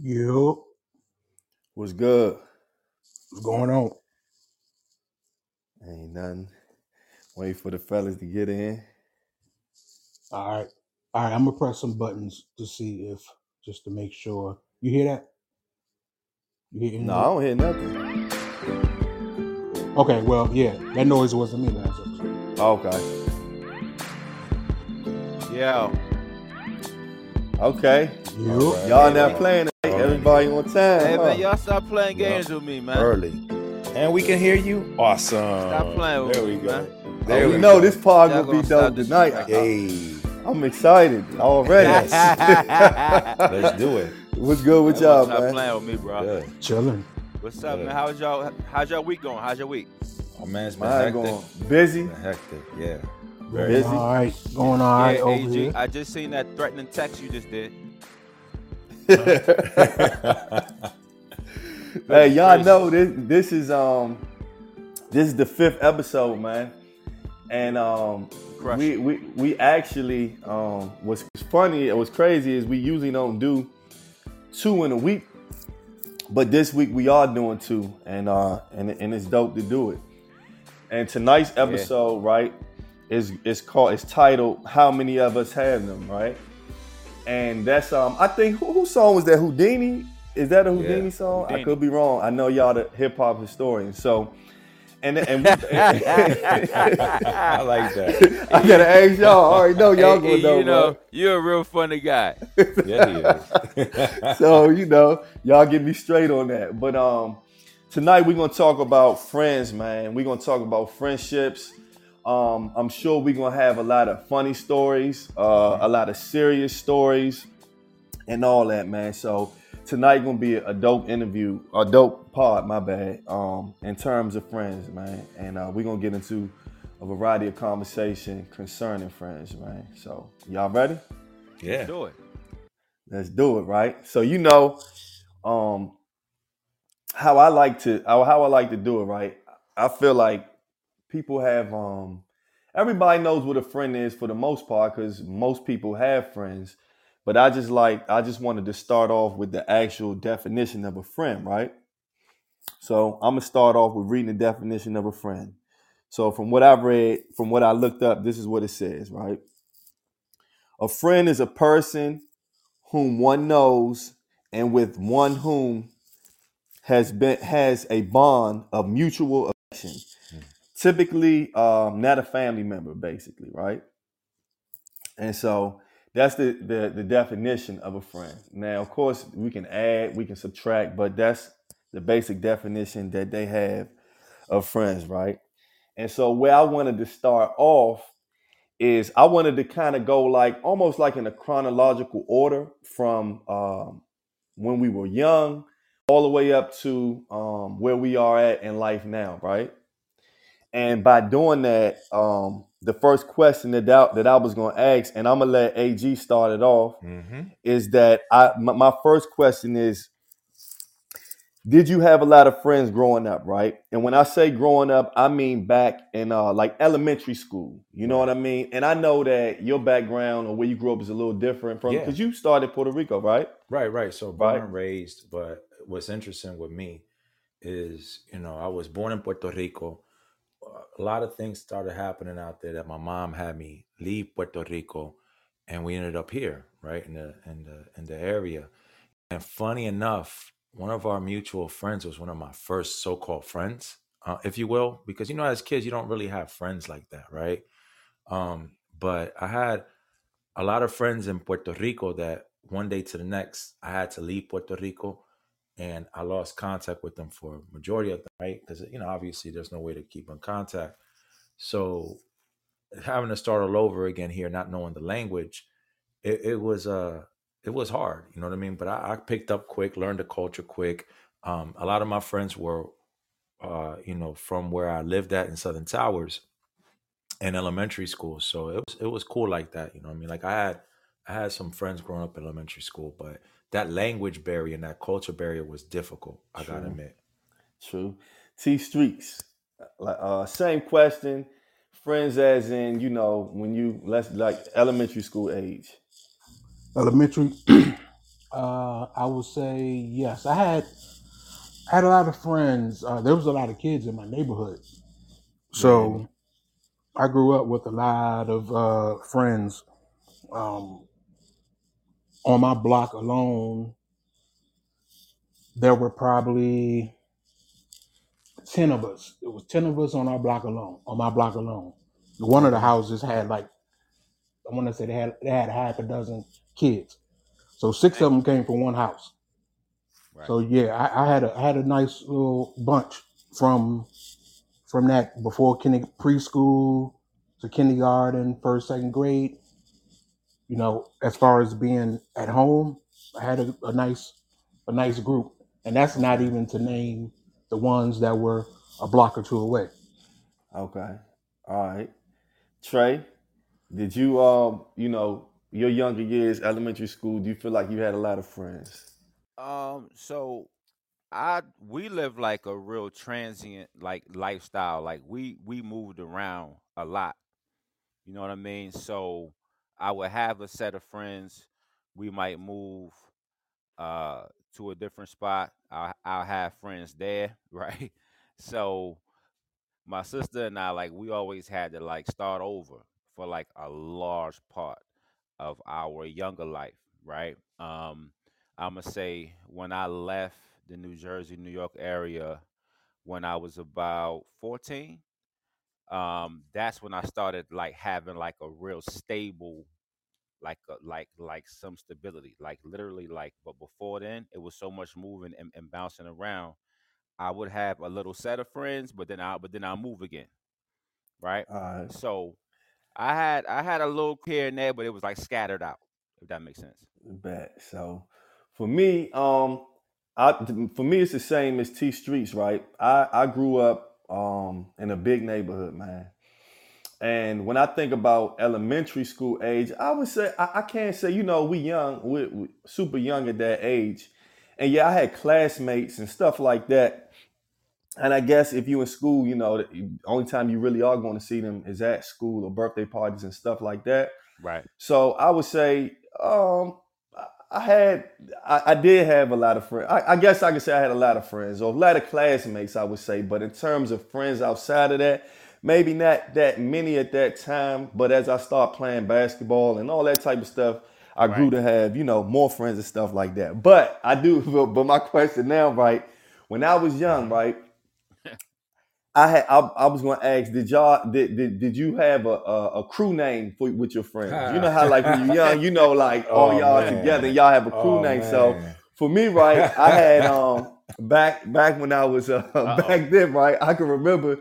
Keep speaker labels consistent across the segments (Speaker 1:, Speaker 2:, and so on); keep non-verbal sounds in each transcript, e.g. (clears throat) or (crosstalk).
Speaker 1: Yo,
Speaker 2: What's good?
Speaker 1: what's going on?
Speaker 2: Ain't nothing. Wait for the fellas to get in.
Speaker 1: All right, all right. I'm gonna press some buttons to see if, just to make sure. You hear that? You hear any
Speaker 2: No, I don't hear nothing.
Speaker 1: Okay, well, yeah, that noise wasn't me last episode.
Speaker 2: Okay.
Speaker 3: Yeah.
Speaker 2: Okay.
Speaker 1: Yo,
Speaker 4: Alright.
Speaker 2: Y'all
Speaker 3: Hey,
Speaker 2: not
Speaker 3: man.
Speaker 2: playing tonight.
Speaker 4: Alright.
Speaker 2: Everybody on time.
Speaker 3: Hey
Speaker 2: huh?
Speaker 3: man, y'all stop playing
Speaker 4: Yeah.
Speaker 3: games with me, man.
Speaker 4: early. And we can hear you. Awesome.
Speaker 3: Stop playing with
Speaker 4: There
Speaker 3: me, There
Speaker 4: we go.
Speaker 3: man.
Speaker 4: There
Speaker 2: Oh, we
Speaker 4: we
Speaker 2: know
Speaker 4: go.
Speaker 2: this pod
Speaker 3: Y'all
Speaker 2: gonna be
Speaker 3: gonna stop
Speaker 2: dope
Speaker 3: this
Speaker 2: tonight.
Speaker 3: right
Speaker 4: Hey,
Speaker 2: I'm excited already. (laughs)
Speaker 4: let's do it.
Speaker 2: What's good with
Speaker 3: Y'all
Speaker 2: y'all,
Speaker 3: stop
Speaker 2: man?
Speaker 3: playing with me, bro.
Speaker 4: Good.
Speaker 1: chilling.
Speaker 3: What's up,
Speaker 4: Yeah.
Speaker 3: man? How's y'all? How's your week going? How's your week?
Speaker 4: Oh man, it's been
Speaker 2: Mine
Speaker 4: hectic.
Speaker 2: going busy.
Speaker 4: Been hectic. Yeah.
Speaker 1: Very
Speaker 2: busy.
Speaker 1: all right, going all right
Speaker 3: yeah,
Speaker 1: over
Speaker 3: AG.
Speaker 1: here.
Speaker 3: I just seen that threatening text you just did.
Speaker 2: Hey, y'all know this this is um this is the fifth episode, man. And um
Speaker 3: Crush
Speaker 2: we, we we actually um what's funny, what's crazy is we usually don't do two in a week. But this week we are doing two and uh and, and it's dope to do it. And tonight's episode, right, is is called it's titled How Many of Us Have Them, right? And that's um I think who, whose song was that? Whodini? Is that a Whodini
Speaker 4: Yeah,
Speaker 2: song? I could be wrong. I know y'all the hip hop historians, So and and we, (laughs)
Speaker 4: I like that. (laughs)
Speaker 2: I gotta ask y'all. I already know y'all
Speaker 3: Hey,
Speaker 2: gonna know,
Speaker 3: you know,
Speaker 2: bro.
Speaker 3: you're a real funny guy. (laughs)
Speaker 4: Yeah, he is.
Speaker 2: so you know, y'all get me straight on that. But um, tonight we're gonna talk about friends, man. We're gonna talk about friendships. Um, I'm sure we're gonna have a lot of funny stories, uh, a lot of serious stories, and all that, man. So tonight gonna be a dope interview, a dope pod, my bad. Um, in terms of friends, man, and uh, we're gonna get into a variety of conversation concerning friends, man. So y'all ready?
Speaker 4: yeah.
Speaker 3: Do it.
Speaker 2: Let's do it, right? So you know, um, how I like to how how I like to do it, right? I feel like people have um everybody knows what a friend is for the most part because most people have friends. But I just like I just wanted to start off with the actual definition of a friend, right? So I'm gonna start off with reading the definition of a friend. So from what I've read, from what I looked up, this is what it says, right? A friend is a person whom one knows and with one whom has been has a bond of mutual affection. Typically, um, not a family member, basically, right? And so that's the, the the definition of a friend. Now, of course, we can add, we can subtract, but that's the basic definition that they have of friends, right? And so where I wanted to start off is I wanted to kind of go like almost like in a chronological order from um, when we were young all the way up to um, where we are at in life now, right? And by doing that, um, the first question that I, that I was going to ask, and I'm gonna let AG start it off,
Speaker 4: Mm-hmm.
Speaker 2: is that I my, my first question is, did you have a lot of friends growing up, right? And when I say growing up, I mean back in uh, like elementary school. You know what I mean? And I know that your background or where you grew up is a little different from
Speaker 4: Yeah.
Speaker 2: because you started Puerto Rico, right?
Speaker 4: Right, right. So born
Speaker 2: Right.
Speaker 4: and raised, but what's interesting with me is, you know, I was born in Puerto Rico. A lot of things started happening out there that my mom had me leave Puerto Rico, and we ended up here, right in the in the in the area. And funny enough, one of our mutual friends was one of my first so-called friends, uh, if you will, because you know, as kids, you don't really have friends like that, right? Um, but I had a lot of friends in Puerto Rico that one day to the next, I had to leave Puerto Rico and I lost contact with them for majority of them, right? Because, you know, obviously there's no way to keep in contact. So having to start all over again here, not knowing the language, it, it was, uh, it was hard, you know what I mean? But I, I picked up quick, learned the culture quick. Um, a lot of my friends were, uh, you know, from where I lived at in Southern Towers in elementary school. So it was it was cool like that. You know what I mean? Like I had I had some friends growing up in elementary school, but that language barrier and that culture barrier was difficult, I gotta admit.
Speaker 2: True. T Streets. Like uh, same question. Friends as in, you know, when you let's like elementary school age.
Speaker 1: Elementary. (clears throat) Uh, I would say yes. I had I had a lot of friends. Uh, there was a lot of kids in my neighborhood,
Speaker 2: Right.
Speaker 1: so I grew up with a lot of uh, friends. Um, on my block alone, there were probably ten of us. It was ten of us on our block alone. On my block alone, one of the houses had like I want to say they had they had half a dozen kids. So six of them came from one house.
Speaker 3: Right.
Speaker 1: So yeah, I, I had a I had a nice little bunch from from that before kinder, preschool to kindergarten, first second grade. You know, as far as being at home, I had a, a nice a nice group, and that's not even to name the ones that were a block or two away.
Speaker 2: Okay. All right. Trey, did you um, you know, your younger years, elementary school, do you feel like you had a lot of friends?
Speaker 3: Um, so I we lived like a real transient like lifestyle. Like we we moved around a lot. You know what I mean? So I would have a set of friends. We might move uh to a different spot. I'll, I'll have friends there, (laughs) right? So my sister and I like we always had to like start over for like a large part of our younger life, right? Um I'm gonna say when I left the New Jersey, New York area when I was about 14, um that's when I started like having like a real stable like a, like like some stability like literally like but before then it was so much moving and, and bouncing around i would have a little set of friends but then i but then i'll move again right
Speaker 2: right.
Speaker 3: so i had i had a little here and there but it was like scattered out if that makes sense
Speaker 2: Bet. So for me, um, I for me it's the same as T Streets, right? I I grew up um in a big neighborhood, man. And when I think about elementary school age, I would say I, I can't say you know we young, we, we super young at that age, and yeah, I had classmates and stuff like that. And I guess if you in school, you know, the only time you really are going to see them is at school or birthday parties and stuff like that.
Speaker 3: right
Speaker 2: So I would say um, I had I, I did have a lot of friends. I, I guess I could say I had a lot of friends or a lot of classmates. I would say, but in terms of friends outside of that, maybe not that many at that time. But as I start playing basketball and all that type of stuff, I grew to have you know more friends and stuff like that. But I do. (laughs) But my question now, right? When I was young, right? I had I, I was going to ask did y'all did, did did you have a, a, a crew name for with your friends? You know how like when you're (laughs) young, you know like all
Speaker 4: oh
Speaker 2: y'all together and y'all have a crew
Speaker 4: Oh
Speaker 2: name. So for me, right, I (laughs) had um back back when I was uh, (laughs) back then, right, I can remember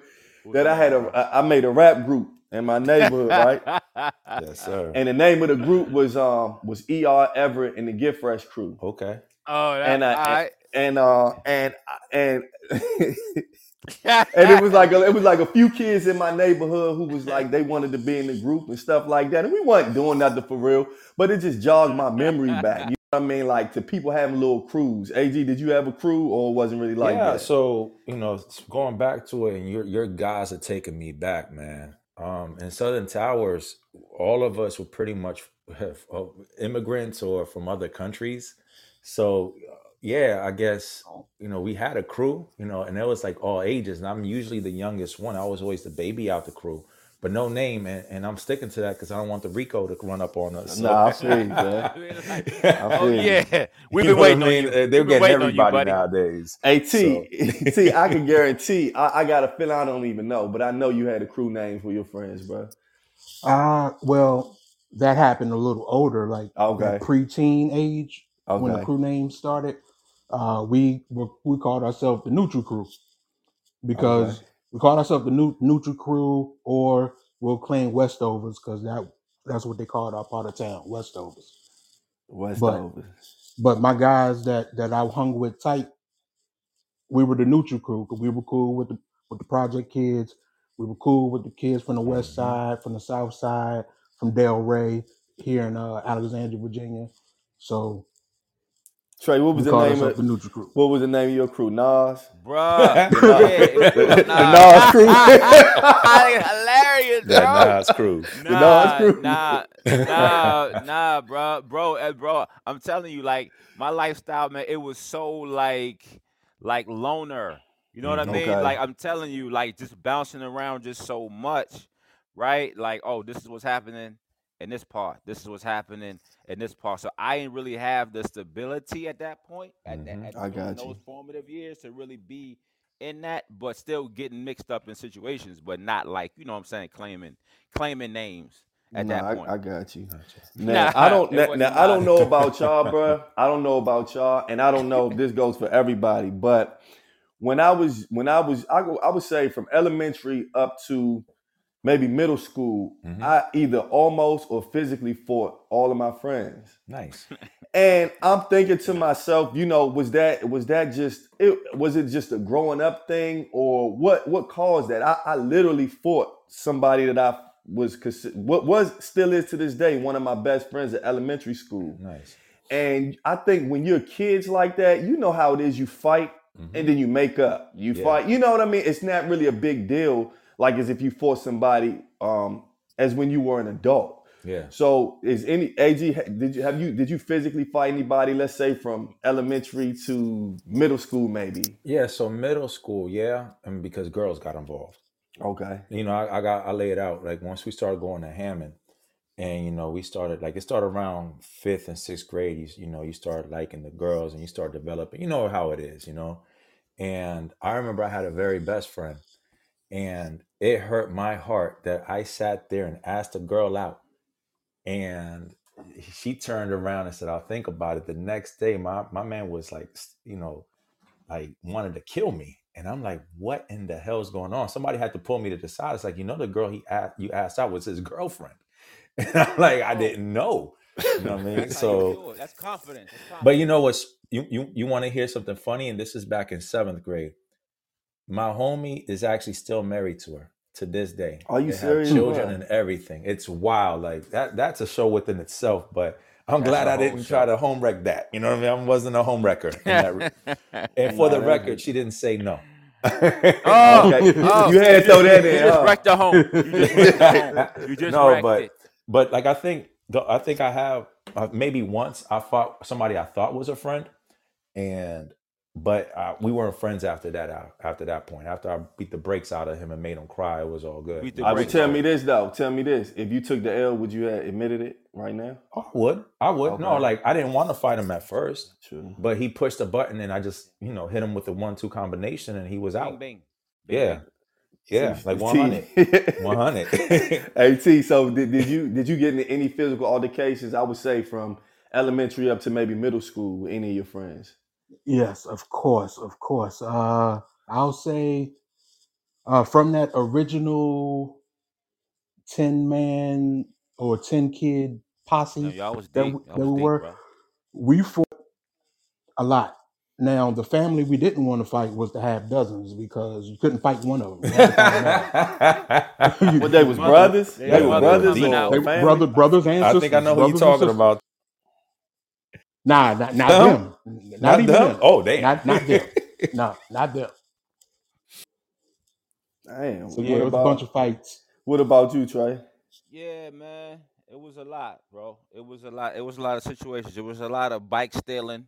Speaker 2: that I had
Speaker 3: that
Speaker 2: a
Speaker 3: bro
Speaker 2: I I made a rap group in my neighborhood, right?
Speaker 4: yes, sir.
Speaker 2: And the name of the group was um was ER Everett and the Get Fresh Crew.
Speaker 4: Okay.
Speaker 3: oh that
Speaker 2: And
Speaker 3: all
Speaker 2: I and uh and and and it was like a, it was like a few kids in my neighborhood who was like they wanted to be in the group and stuff like that, and we weren't doing nothing for real, but it just jogged my memory (laughs) back. You know what I mean? Like to people having little crews. Ag, did you have a crew or it wasn't really like
Speaker 4: Yeah,
Speaker 2: that?
Speaker 4: so you know, going back to it, and your your guys are taking me back, man. Um, in Southern Towers, all of us were pretty much (laughs) uh, immigrants or from other countries. So, yeah, I guess you know we had a crew, you know, and it was like all ages. And I'm usually the youngest one. I was always the baby out the crew, but no name, and, and I'm sticking to that because I don't want the Rico to run up on us. So,
Speaker 2: Nah, I feel you, man. (laughs)
Speaker 3: I mean, like,
Speaker 2: I
Speaker 3: oh yeah we've
Speaker 4: you
Speaker 3: been
Speaker 4: know what I
Speaker 3: waiting on
Speaker 4: mean?
Speaker 3: you
Speaker 4: They're
Speaker 3: we've
Speaker 4: getting
Speaker 3: waiting on you
Speaker 4: everybody nowadays.
Speaker 2: Hey
Speaker 4: So,
Speaker 2: T, (laughs) T, I can guarantee. I, I got a feeling I don't even know, but I know you had a crew name for your friends, bro.
Speaker 1: Uh well, that happened a little older, like
Speaker 2: Okay,
Speaker 1: that preteen age when the crew name started. Uh, we were we called ourselves the Neutral Crew
Speaker 2: okay.
Speaker 1: because we called ourselves the New Neutral Crew, or we'll claim Westovers because that that's what they called our part of town, Westovers. But
Speaker 2: Westover.
Speaker 1: but my guys that that I hung with tight, we were the Neutral Crew because we were cool with the with the Project kids. We were cool with the kids from the West
Speaker 4: mhm.
Speaker 1: Side, from the South Side, from Del Ray here in uh, Alexandria, Virginia. So
Speaker 2: Trey, what was the name
Speaker 1: ourselves
Speaker 2: of
Speaker 1: the Neutral Crew.
Speaker 2: what was the name of your crew? Nas.
Speaker 3: Bruh. (laughs)
Speaker 2: The Nas,
Speaker 3: yeah, (laughs)
Speaker 2: the,
Speaker 3: nah.
Speaker 2: Nas crew.
Speaker 3: Hilarious,
Speaker 4: That
Speaker 3: bro.
Speaker 4: Nas crew.
Speaker 2: The Nas crew.
Speaker 3: Nah, nah, nah, bro, bro, eh, bro. I'm telling you, like my lifestyle, man. It was so like, like loner. You know what I
Speaker 4: Mhm.
Speaker 3: mean?
Speaker 2: Okay.
Speaker 3: Like I'm telling you, like just bouncing around just so much, right? Like, oh, this is what's happening in this part. This is what's happening in this part. So I didn't really have the stability at that point, at, that,
Speaker 4: Mhm.
Speaker 3: at
Speaker 2: I
Speaker 3: during
Speaker 2: got you.
Speaker 3: those formative years to really be in that, but still getting mixed up in situations, but not like you know what I'm saying, claiming claiming names at
Speaker 2: nah,
Speaker 3: that point.
Speaker 2: I, I got you. Now, (laughs) I don't. Now, now, I don't know about y'all, bro. (laughs) I don't know about y'all, and I don't know if this goes for everybody. But when I was, when I was, I go, I would say from elementary up to maybe middle school,
Speaker 4: Mhm.
Speaker 2: I either almost or physically fought all of my friends.
Speaker 4: Nice. (laughs)
Speaker 2: And I'm thinking to myself, you know, was that was that just it was it just a growing up thing or what what caused that? I, I literally fought somebody that I was what was still is to this day one of my best friends at elementary school.
Speaker 4: Nice.
Speaker 2: And I think when you're kids like that, you know how it is. You fight
Speaker 4: Mhm.
Speaker 2: and then you make up. You
Speaker 4: Yeah.
Speaker 2: fight. You know what I mean? It's not really a big deal, like as if you fought somebody um, as when you were an adult.
Speaker 4: Yeah.
Speaker 2: So is any AG did you have you did you physically fight anybody? Let's say from elementary to middle school, maybe.
Speaker 4: Yeah. So middle school, yeah, and because girls got involved.
Speaker 2: Okay.
Speaker 4: You know, I, I got I lay it out. Like once we started going to Hammond, and you know, we started like it started around fifth and sixth grade. You, you know, you start liking the girls, and you start developing. You know how it is, you know. And I remember I had a very best friend, and it hurt my heart that I sat there and asked a girl out, and she turned around and said, "I'll think about it." The next day, my my man was like, you know, like wanted to kill me. And I'm like, what in the hell is going on? Somebody had to pull me to the side. It's like, you know, the girl he asked, you asked out was his girlfriend. (laughs) And I'm like, I didn't know. You know what I mean?
Speaker 3: That's how you
Speaker 4: So,
Speaker 3: do it. That's confidence. That's confidence.
Speaker 4: but you know what's you you you want to hear something funny? And this is back in seventh grade. My homie is actually still married to her to this day.
Speaker 2: Are you
Speaker 4: They have
Speaker 2: serious?
Speaker 4: children
Speaker 2: Wow.
Speaker 4: and everything. It's wild. Like that. That's a show within itself. But I'm
Speaker 3: That's
Speaker 4: glad I didn't try to home wreck that. You know what I mean? I wasn't a home wrecker. Re- (laughs) and for the
Speaker 2: that-
Speaker 4: record, she didn't say no.
Speaker 3: Oh, (laughs)
Speaker 2: Okay.
Speaker 3: oh,
Speaker 2: You had to throw that in,
Speaker 3: You just wrecked the home. You just wrecked (laughs) the home. You just
Speaker 4: No,
Speaker 3: wrecked
Speaker 4: but-
Speaker 3: it.
Speaker 4: But like I think, I think I have uh, maybe once I fought somebody I thought was a friend, and but uh, we weren't friends after that. uh, After that point, after I beat the brakes out of him and made him cry, it was all good.
Speaker 3: Beat the
Speaker 2: I would
Speaker 3: brakes
Speaker 2: tell me this though. Tell me this. If you took the L, would you have admitted it right now?
Speaker 4: Oh, I would, I would. No,
Speaker 2: Okay.
Speaker 4: like I didn't want to fight him at first,
Speaker 2: True.
Speaker 4: but he pushed a button and I just you know hit him with the one-two combination and he was
Speaker 3: Bing,
Speaker 4: out.
Speaker 3: bing. Bing,
Speaker 4: Yeah,
Speaker 3: bing.
Speaker 4: yeah, like
Speaker 2: T-
Speaker 4: 100. (laughs) 100. (laughs)
Speaker 2: hey T, so did, did you did you get into any physical altercations? I would say from elementary up to maybe middle school with any of your friends.
Speaker 1: Yes, of course, of course. Uh, I'll say uh, from that original ten man or ten kid posse
Speaker 3: No, y'all was
Speaker 1: that
Speaker 3: deep. Y'all
Speaker 1: that
Speaker 3: was
Speaker 1: we
Speaker 3: deep,
Speaker 1: were,
Speaker 3: bro.
Speaker 1: we fought a lot. Now the family we didn't want to fight was the half dozens because you couldn't fight one of them. You had to fight them all. (laughs) (laughs)
Speaker 2: What they was
Speaker 3: Mother-
Speaker 2: brothers?
Speaker 3: they
Speaker 2: They
Speaker 3: was
Speaker 2: were
Speaker 3: mother
Speaker 2: brothers
Speaker 3: coming
Speaker 2: or
Speaker 3: out.
Speaker 1: They
Speaker 2: family?
Speaker 1: brother, brothers and
Speaker 4: I
Speaker 1: sisters.
Speaker 4: think I know who you're
Speaker 1: brothers and
Speaker 4: talking
Speaker 1: sisters.
Speaker 4: about.
Speaker 1: Nah, not, not
Speaker 4: Them?
Speaker 1: them. Not,
Speaker 4: Not
Speaker 1: even
Speaker 4: them?
Speaker 1: them.
Speaker 4: Oh, damn.
Speaker 1: Not not them. (laughs) no, not them.
Speaker 2: Damn.
Speaker 1: So yeah, it was a bunch of fights.
Speaker 2: what about you, Trey?
Speaker 3: Yeah, man. It was a lot, bro. It was a lot. It was a lot of situations. It was a lot of bike stealing.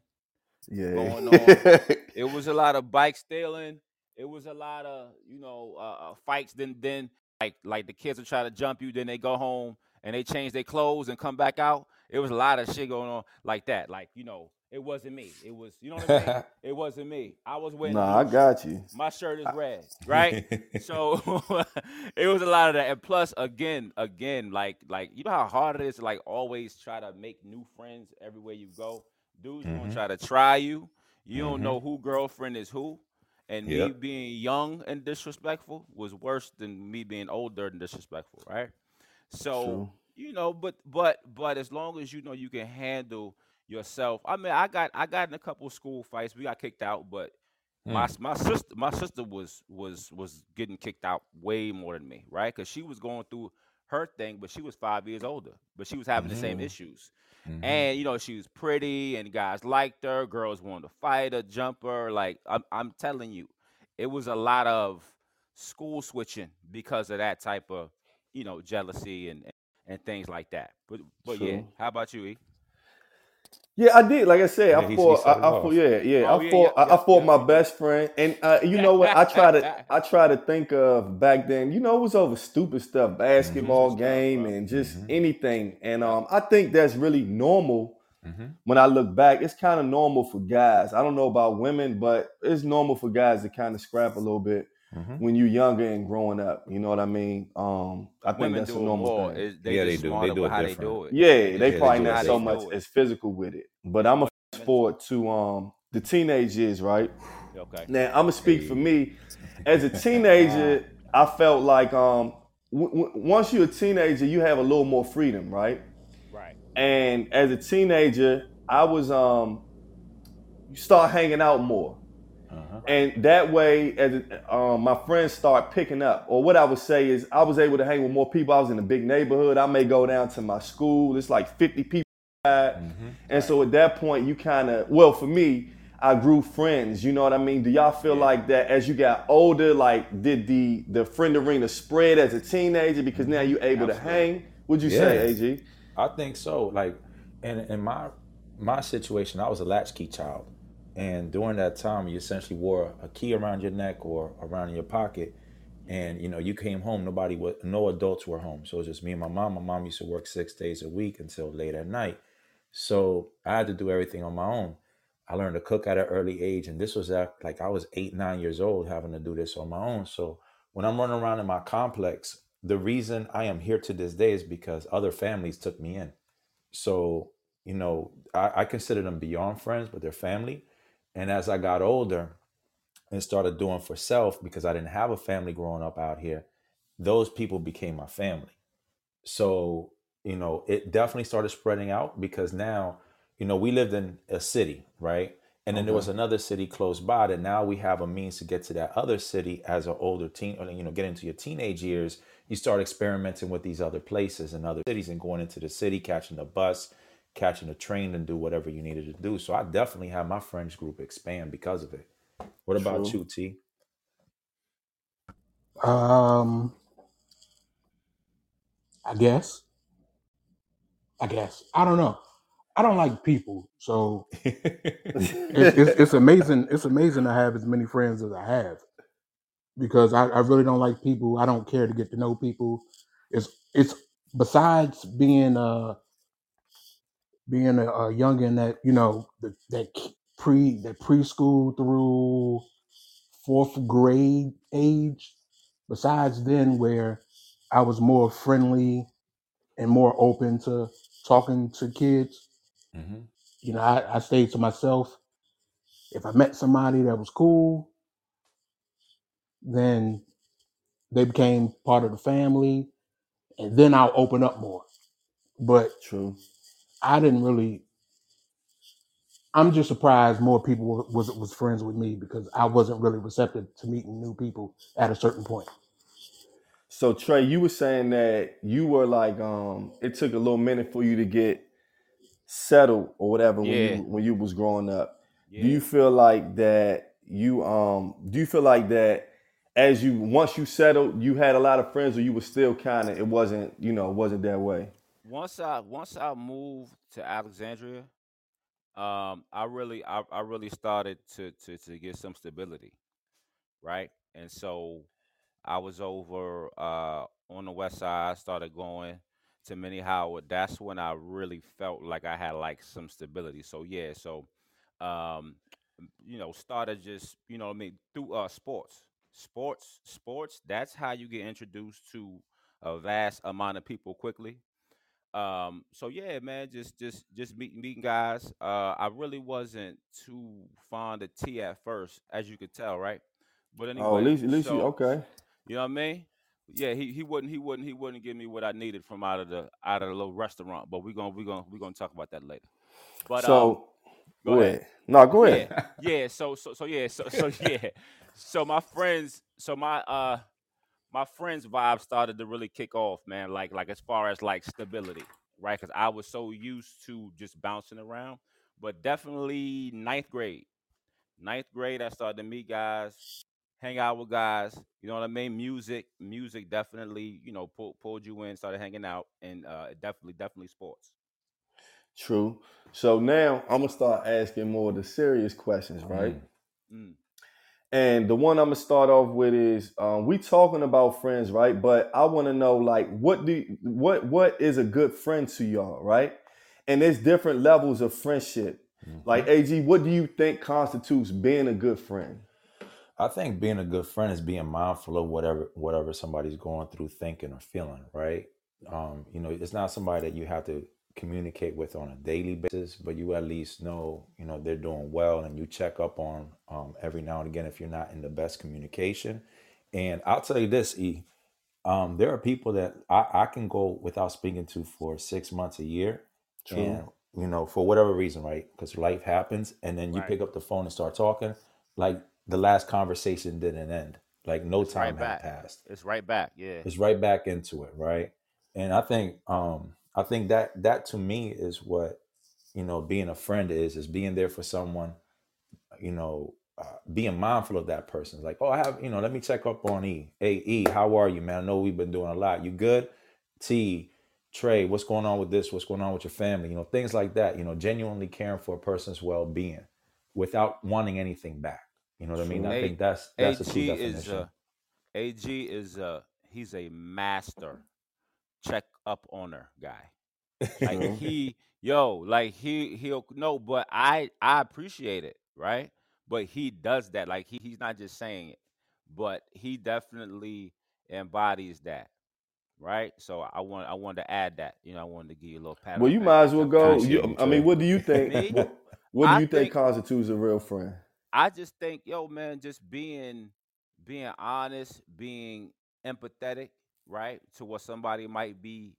Speaker 2: Yeah.
Speaker 3: Going (laughs) on. It was a lot of bike stealing. It was a lot of you know uh, uh, fights. Then then like like the kids will try to jump you. Then they go home and they change their clothes and come back out. It was a lot of shit going on like that. Like you know, it wasn't me. It was you know what I mean. (laughs) it wasn't me. I was wearing.
Speaker 2: nah, I got you.
Speaker 3: My shirt is red, (laughs) right? So (laughs) it was a lot of that, and plus, again, again, like like you know how hard it is to like always try to make new friends everywhere you go. Dudes
Speaker 4: Mhm.
Speaker 3: gonna try to try you. You don't
Speaker 4: Mhm.
Speaker 3: know who girlfriend is who, and me being young and disrespectful was worse than me being older and disrespectful, right? So
Speaker 2: True.
Speaker 3: You know, but but but as long as you know you can handle yourself. I mean, I got I got in a couple school fights. We got kicked out, but my
Speaker 4: Mm.
Speaker 3: my sister my sister was was was getting kicked out way more than me, right? Because she was going through her thing, but she was five years older, but she was having the same
Speaker 4: Mhm.
Speaker 3: issues.
Speaker 4: Mhm.
Speaker 3: And you know, she was pretty, and guys liked her. Girls wanted to fight her, jump her. Like I'm, I'm telling you, it was a lot of school switching because of that type of, you know, jealousy and and things like that. But but yeah, how about you, E?
Speaker 2: Yeah, I did. Like I said,
Speaker 4: Yeah,
Speaker 2: I
Speaker 4: he- he
Speaker 2: fought.
Speaker 4: set
Speaker 2: I, I fought. Yeah, yeah.
Speaker 3: Oh,
Speaker 2: I
Speaker 3: yeah,
Speaker 2: fought.
Speaker 3: yeah,
Speaker 2: I, I fought
Speaker 3: yeah,
Speaker 2: my best friend, and uh, you know what? I try to. (laughs) I try to think of back then. You know, it was over stupid stuff, basketball
Speaker 3: Stupid stuff,
Speaker 2: game, and just
Speaker 4: Mhm.
Speaker 2: anything. And um, I think that's really normal.
Speaker 4: Mhm.
Speaker 2: When I look back, it's kind of normal for guys. I don't know about women, but it's normal for guys to kind of scrap a little bit
Speaker 4: Mhm.
Speaker 2: when you're younger and growing up. You know what I mean? Um, I think
Speaker 3: Women
Speaker 2: that's
Speaker 3: do
Speaker 2: a normal thing.
Speaker 3: It- they
Speaker 4: Yeah, they do. They do it
Speaker 3: how
Speaker 4: different.
Speaker 3: they do it.
Speaker 2: Yeah, they
Speaker 3: just
Speaker 4: they
Speaker 2: probably
Speaker 4: do it
Speaker 2: not so much
Speaker 3: do it.
Speaker 2: as physical with it. But I'm a fast forward to um the teenage years, right? (sighs)
Speaker 3: Okay.
Speaker 2: Now I'm gonna speak for me. As a teenager, I felt like um w- w- once you're a teenager, you have a little more freedom, right?
Speaker 3: Right.
Speaker 2: And as a teenager, I was um you start hanging out more.
Speaker 4: Uh-huh.
Speaker 2: And that way, as um, my friends start picking up, or what I would say is, I was able to hang with more people. I was in a big neighborhood. I may go down to my school. It's like 50 people.
Speaker 4: Mhm.
Speaker 2: And so at that point, you kind of, well, for me, I grew friends. You know what I mean? Do y'all feel
Speaker 3: Yeah.
Speaker 2: like that as you got older? Like, did the the friend arena spread as a teenager because now you're able to hang? Would you
Speaker 4: Yeah.
Speaker 2: say, AG?
Speaker 4: I think so. Like, in in my my situation, I was a latchkey child, and during that time, you essentially wore a key around your neck or around your pocket, and you know you came home. Nobody was, no adults were home, so it was just me and my mom. My mom used to work six days a week until late at night, so I had to do everything on my own. I learned to cook at an early age, and this was at like I was eight, nine years old, having to do this on my own. So when I'm running around in my complex, the reason I am here to this day is because other families took me in. So, you know, I, I consider them beyond friends, but they're family. And as I got older and started doing for self, because I didn't have a family growing up out here, those people became my family. So, you know, it definitely started spreading out because now, you know, we lived in a city, right? And then there was another city close by that now we have a means to get to that other city as an older teen, or, you know, get into your teenage years. You start experimenting with these other places and other cities and going into the city, catching the bus, catching a train, and do whatever you needed to do. So I definitely had my friends group expand because of it. What about
Speaker 2: True.
Speaker 4: you, T?
Speaker 1: Um, I guess. I guess. I don't know. I don't like people, so (laughs) it's, it's, it's amazing. It's amazing to have as many friends as I have because I, I really don't like people. I don't care to get to know people. It's it's besides being uh being a, a youngin that you know the, that pre that preschool through fourth grade age. Besides then, where I was more friendly and more open to talking to kids.
Speaker 4: hmm
Speaker 1: You know, I, I stayed to myself. If I met somebody that was cool, then they became part of the family, and then I'll open up more. But
Speaker 2: True.
Speaker 1: I didn't really. I'm just surprised more people were, was was friends with me because I wasn't really receptive to meeting new people at a certain point.
Speaker 2: So Trey, you were saying that you were like, um, it took a little minute for you to get settled or whatever when
Speaker 3: Yeah.
Speaker 2: you when you was growing up. Do
Speaker 3: Yeah.
Speaker 2: you feel like that you um do you feel like that as you once you settled, you had a lot of friends or you were still kind of it wasn't, you know, it wasn't that way?
Speaker 3: Once I once I moved to Alexandria, um, I really I, I really started to, to to get some stability, right? And so I was over uh on the west side, started going to Minnie Howard. That's when I really felt like I had like some stability. So yeah, so um you know, started just, you know I mean, through uh sports. Sports, sports, that's how you get introduced to a vast amount of people quickly um so yeah man just just just meeting meeting guys uh i really wasn't too fond of t at first as you could tell right but
Speaker 2: Oh, at
Speaker 3: anyway
Speaker 2: least at least you
Speaker 3: so
Speaker 2: okay.
Speaker 3: you know what i mean yeah he, he wouldn't he wouldn't he wouldn't give me what i needed from out of the out of the little restaurant but we're gonna we're gonna we're gonna talk about that later but um
Speaker 2: So
Speaker 3: go
Speaker 2: go
Speaker 3: ahead
Speaker 2: ahead. No, go
Speaker 3: yeah
Speaker 2: ahead.
Speaker 3: yeah so so so yeah so so (laughs) yeah so my friends so my uh my friends' vibe started to really kick off, man. Like like as far as like stability, right? Because I was so used to just bouncing around. But definitely ninth grade. Ninth grade, I started to meet guys, hang out with guys. You know what I mean? Music, music definitely, you know, pulled pulled you in, started hanging out, and uh, definitely, definitely sports.
Speaker 2: True. So now I'm gonna start asking more of the serious questions, right?
Speaker 4: Mm.
Speaker 3: Mm.
Speaker 2: And the one I'm gonna start off with is um, we talking about friends, right? But I want to know like what do what what is a good friend to y'all, right? And there's different levels of friendship.
Speaker 4: Mhm.
Speaker 2: Like AG, what do you think constitutes being a good friend?
Speaker 4: I think being a good friend is being mindful of whatever whatever somebody's going through, thinking or feeling. Right? Um, you know, it's not somebody that you have to communicate with on a daily basis, but you at least know, you know, they're doing well, and you check up on um, every now and again if you're not in the best communication. And I'll tell you this, E. Um, there are people that I, I can go without speaking to for six months, a year,
Speaker 2: True.
Speaker 4: and you know, for whatever reason, right? Because life happens, and then you
Speaker 3: Right.
Speaker 4: pick up the phone and start talking. Like the last conversation didn't end. Like no
Speaker 3: It's right
Speaker 4: time had
Speaker 3: back.
Speaker 4: passed.
Speaker 3: It's right back. Yeah.
Speaker 4: It's right back into it, right? And I think, um, I think that that to me is what you know being a friend is is being there for someone you know uh, being mindful of that person. Like oh i have you know let me check up on e. Hey e how are you man? I know we've been doing a lot. You good? T trey what's going on with this? What's going on with your family? You know things like that you know genuinely caring for a person's well-being without wanting anything back. You know what i mean?
Speaker 2: True.
Speaker 4: i
Speaker 3: A-
Speaker 4: think that's that's a true
Speaker 3: AG is a AG is a he's a master. Check up owner guy. Like (laughs) he yo, like he he'll no, but I I appreciate it, right? But he does that. Like he, he's not just saying it, but he definitely embodies that. Right? So I want I wanted to add that. You know, I wanted to give you a little pat.
Speaker 2: Well, you might as well go. You, I mean, what do you (laughs) think? What, what do you think
Speaker 3: think
Speaker 2: constitutes a real friend?
Speaker 3: I just think, yo, man, just being being honest, being empathetic, right, to what somebody might be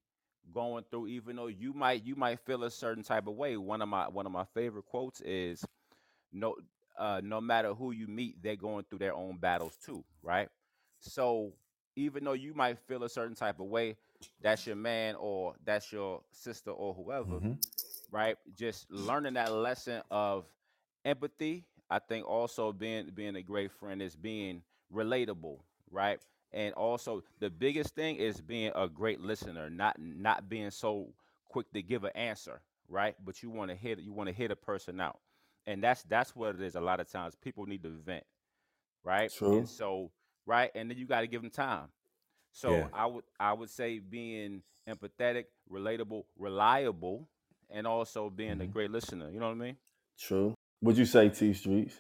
Speaker 3: going through, even though you might you might feel a certain type of way. One of my one of my favorite quotes is no uh no matter who you meet, they're going through their own battles too, right? So even though you might feel a certain type of way, that's your man or that's your sister or whoever,
Speaker 4: hmm
Speaker 3: right? Just learning that lesson of empathy. I think also being being a great friend is being relatable, right? And also the biggest thing is being a great listener, not not being so quick to give an answer, right? But you want to hit you want to hit a person out. And that's that's what it is a lot of times. People need to vent, right?
Speaker 2: True.
Speaker 3: And so, right? And then you got to give them time. So
Speaker 4: Yeah.
Speaker 3: I would I would say being empathetic, relatable, reliable, and also being a
Speaker 4: hmm
Speaker 3: great listener. You know what I mean?
Speaker 2: True. Would you say T Streets?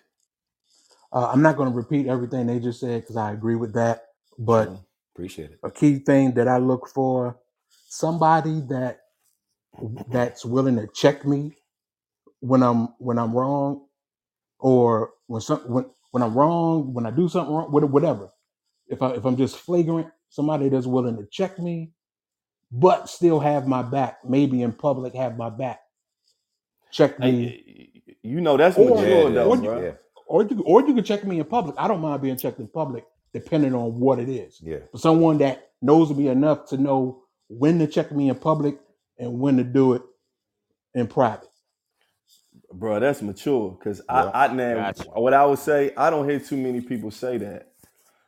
Speaker 1: Uh, I'm not going to repeat everything they just said because I agree with that. But
Speaker 2: True.
Speaker 4: Appreciate it.
Speaker 1: a key thing that I look for somebody that that's willing to check me when I'm when I'm wrong or when some when when I'm wrong when I do something wrong what- whatever. If I if I'm just flagrant, somebody that's willing to check me but still have my back, maybe in public have my back, check me
Speaker 2: Hey, you know that's
Speaker 1: or
Speaker 4: Yeah,
Speaker 2: mature
Speaker 4: it
Speaker 2: though,
Speaker 1: or
Speaker 4: is.
Speaker 1: you
Speaker 2: bro.
Speaker 4: Yeah,
Speaker 1: or you or you can check me in public. I don't mind being checked in public, depending on what it is.
Speaker 4: yeah.
Speaker 1: For someone that knows me enough to know when to check me in public and when to do it in private.
Speaker 2: Bro, that's mature. Cause I,
Speaker 4: Yeah.
Speaker 2: I now
Speaker 3: Gotcha.
Speaker 2: what I would say, I don't hear too many people say that.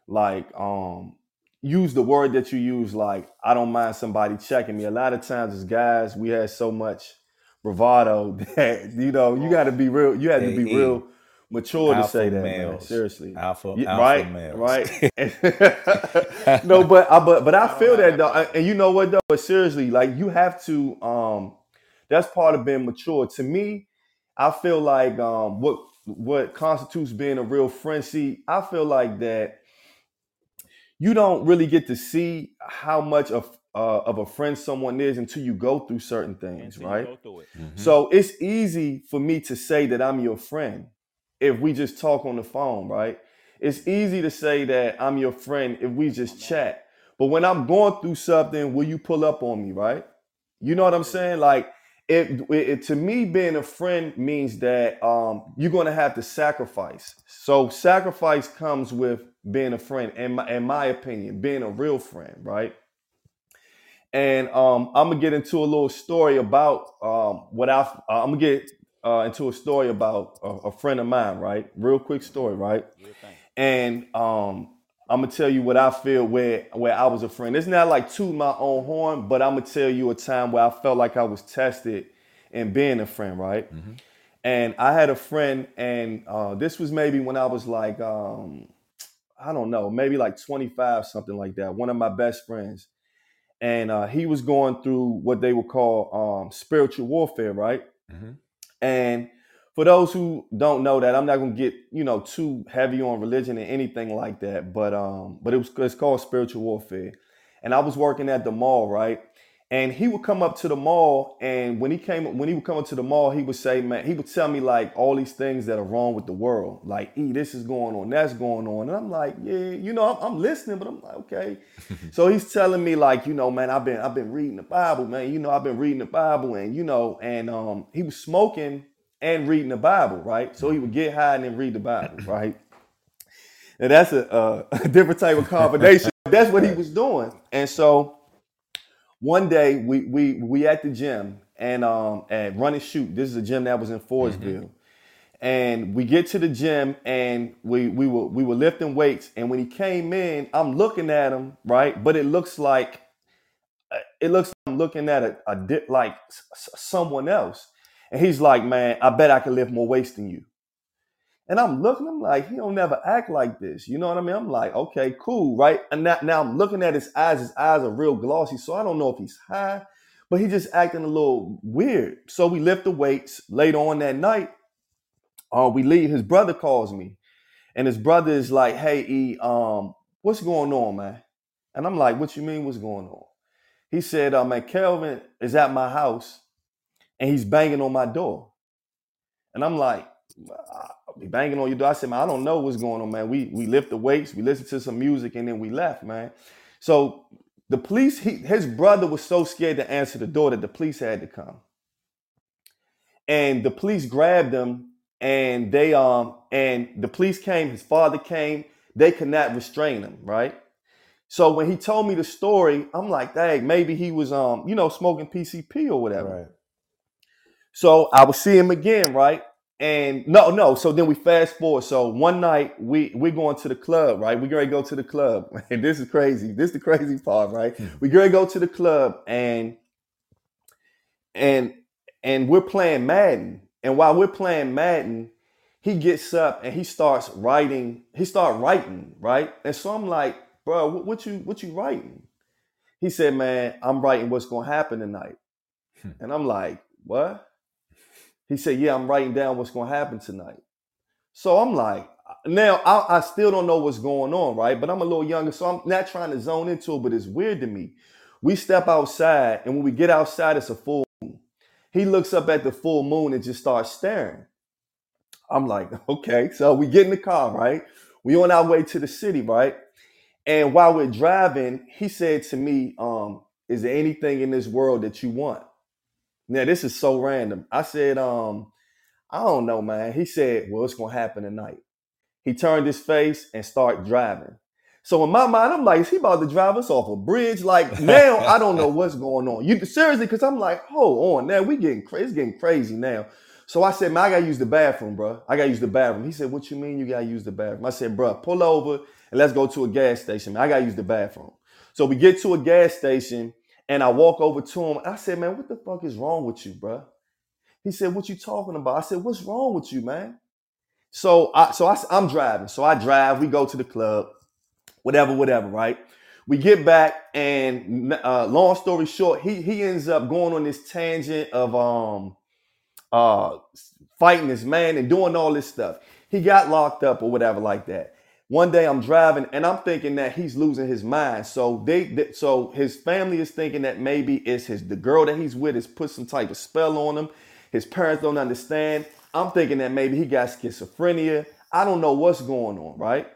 Speaker 2: Like, um, use the word that you use, like, I don't mind somebody checking me. A lot of times as guys, we have so much bravado (laughs) that, you know, you gotta be real, you have to be real mature to say
Speaker 4: Alpha
Speaker 2: that, man. Seriously.
Speaker 4: Alpha
Speaker 2: Yeah,
Speaker 4: alpha
Speaker 2: right,
Speaker 4: males.
Speaker 2: right. (laughs) (laughs) no, but I but but I
Speaker 3: I
Speaker 2: feel that
Speaker 3: that
Speaker 2: though, and you know what though. But seriously, like you have to. Um, that's part of being mature. To me, I feel like um, what what constitutes being a real friend. See, I feel like that you don't really get to see how much of uh, of a friend someone is until you go through certain things,
Speaker 3: Until you
Speaker 2: right?
Speaker 3: go through it.
Speaker 4: Mhm.
Speaker 2: So it's easy for me to say that I'm your friend if we just talk on the phone, right? It's easy to say that I'm your friend if we just chat. But when I'm going through something, will you pull up on me, right? You know what I'm saying? Like it, it to me being a friend means that um you're going to have to sacrifice. So sacrifice comes with being a friend, in my, in my opinion, being a real friend, right? And um, I'm gonna get into a little story about um, what I I'm gonna get uh, into a story about a, a friend of mine, right? Real quick story, right?
Speaker 3: Do your thing.
Speaker 2: And um, I'm gonna tell you what I feel where where I was a friend. It's not like to my own horn, but I'm gonna tell you a time where I felt like I was tested in being a friend, right?
Speaker 4: Mm-hmm.
Speaker 2: And I had a friend, and uh, this was maybe when I was like, um, I don't know, maybe like 25, something like that. One of my best friends, and uh, he was going through what they would call um, spiritual warfare, right?
Speaker 4: Mm-hmm.
Speaker 2: And for those who don't know that, I'm not gonna get you know too heavy on religion and anything like that. But um, but it was it's called spiritual warfare. And I was working at the mall, right? And he would come up to the mall, and when he came, when he would come up to the mall, he would say, "Man," he would tell me like all these things that are wrong with the world, like, "E, this is going on, that's going on," and I'm like, "Yeah, you know, I'm, I'm listening, but I'm like, okay." (laughs) so he's telling me like, you know, man, I've been, I've been reading the Bible, man. You know, I've been reading the Bible, and you know, and um, he was smoking and reading the Bible, right? So he would get high and then read the Bible, (laughs) right? And that's a, a (laughs) different type of combination. that's what he was doing. And so one day we we we at the gym and um at run and shoot. This is a gym that was in Forestville. And we get to the gym and we we were we were lifting weights. And when he came in, I'm looking at him, right? But it looks like it looks like I'm looking at a, a di- like someone else. And he's like, man, I bet I can lift more weights than you. And I'm looking, I'm like, he don't never act like this. You know what I mean? I'm like, okay, cool, right? And now, now I'm looking at his eyes. His eyes are real glossy. So I don't know if he's high, but he just acting a little weird. So we lift the weights. Later on that night, uh, we leave. His brother calls me. And his brother is like, hey, E, um, what's going on, man? And I'm like, what you mean, what's going on? He said, uh, man, Kelvin is at my house and he's banging on my door. And I'm like, I'll be banging on your door. I said, man, I don't know what's going on, man. We we lift the weights, we listened to some music, and then we left, man. So the police, he, his brother was so scared to answer the door that the police had to come. And the police grabbed him, and they um and the police came. His father came. They could not restrain him, right? So when he told me the story, I'm like, dang, maybe he was um you know smoking PCP or whatever.
Speaker 4: Right.
Speaker 2: So I would see him again, right? And no, no. So then we fast forward. So one night we we going to the club, right? We gonna go to the club, (laughs) and this is crazy. This is the crazy part, right?
Speaker 4: Hmm.
Speaker 2: We gonna go to the club, and and and we're playing Madden. And while we're playing Madden, he gets up and he starts writing. He start writing, right? And so I'm like, bro, what, what you what you writing? He said, man, I'm writing what's gonna happen tonight.
Speaker 4: Hmm.
Speaker 2: And I'm like, what? He said, Yeah, I'm writing down what's going to happen tonight. So I'm like, now I, I still don't know what's going on, right? But I'm a little younger, so I'm not trying to zone into it, but it's weird to me. We step outside, and when we get outside, it's a full moon. He looks up at the full moon and just starts staring. I'm like, (laughs) okay. So we get in the car, right? We on our way to the city, right? And while we're driving, he said to me, um, is there anything in this world that you want? Now this is so random. I said, um, I don't know, man. He said, Well, it's gonna happen tonight. He turned his face and started driving. So in my mind, I'm like, is he about to drive us off a bridge? Like now, I don't know what's going on. You seriously, because I'm like, hold on, now we getting crazy, it's getting crazy now. So I said, man, I gotta use the bathroom, bro. I gotta use the bathroom. He said, what you mean you gotta use the bathroom? I said, bro, pull over and let's go to a gas station. Man, I gotta use the bathroom. So we get to a gas station and I walk over to him. And I said, man, what the fuck is wrong with you, bro? He said, what you talking about? I said, what's wrong with you, man? So I, so I, I'm driving. So I drive. We go to the club, whatever, whatever, right? We get back, and uh, long story short, he he ends up going on this tangent of um uh fighting this man and doing all this stuff. He got locked up or whatever like that. One day I'm driving and I'm thinking that he's losing his mind. So they, they- so his family is thinking that maybe it's his the girl that he's with has put some type of spell on him. His parents don't understand. I'm thinking that maybe he got schizophrenia. I don't know what's going on, right?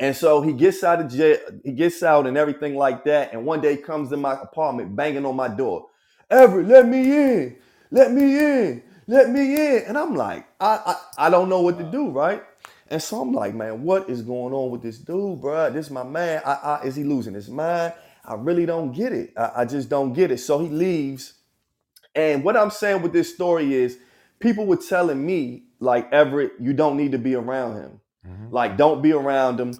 Speaker 2: And so he gets out of jail, he gets out and everything like that. And one day comes to my apartment banging on my door. Everett, let me in. Let me in. Let me in. And I'm like, I, I, I don't know what to do, right? And so I'm like, man, what is going on with this dude, bro? This is my man. I, I, is he losing his mind? I really don't get it. I, I just don't get it. So he leaves. And what I'm saying with this story is people were telling me, like, Everett, you don't need to be around him.
Speaker 4: Mhm.
Speaker 2: Like, don't be around him.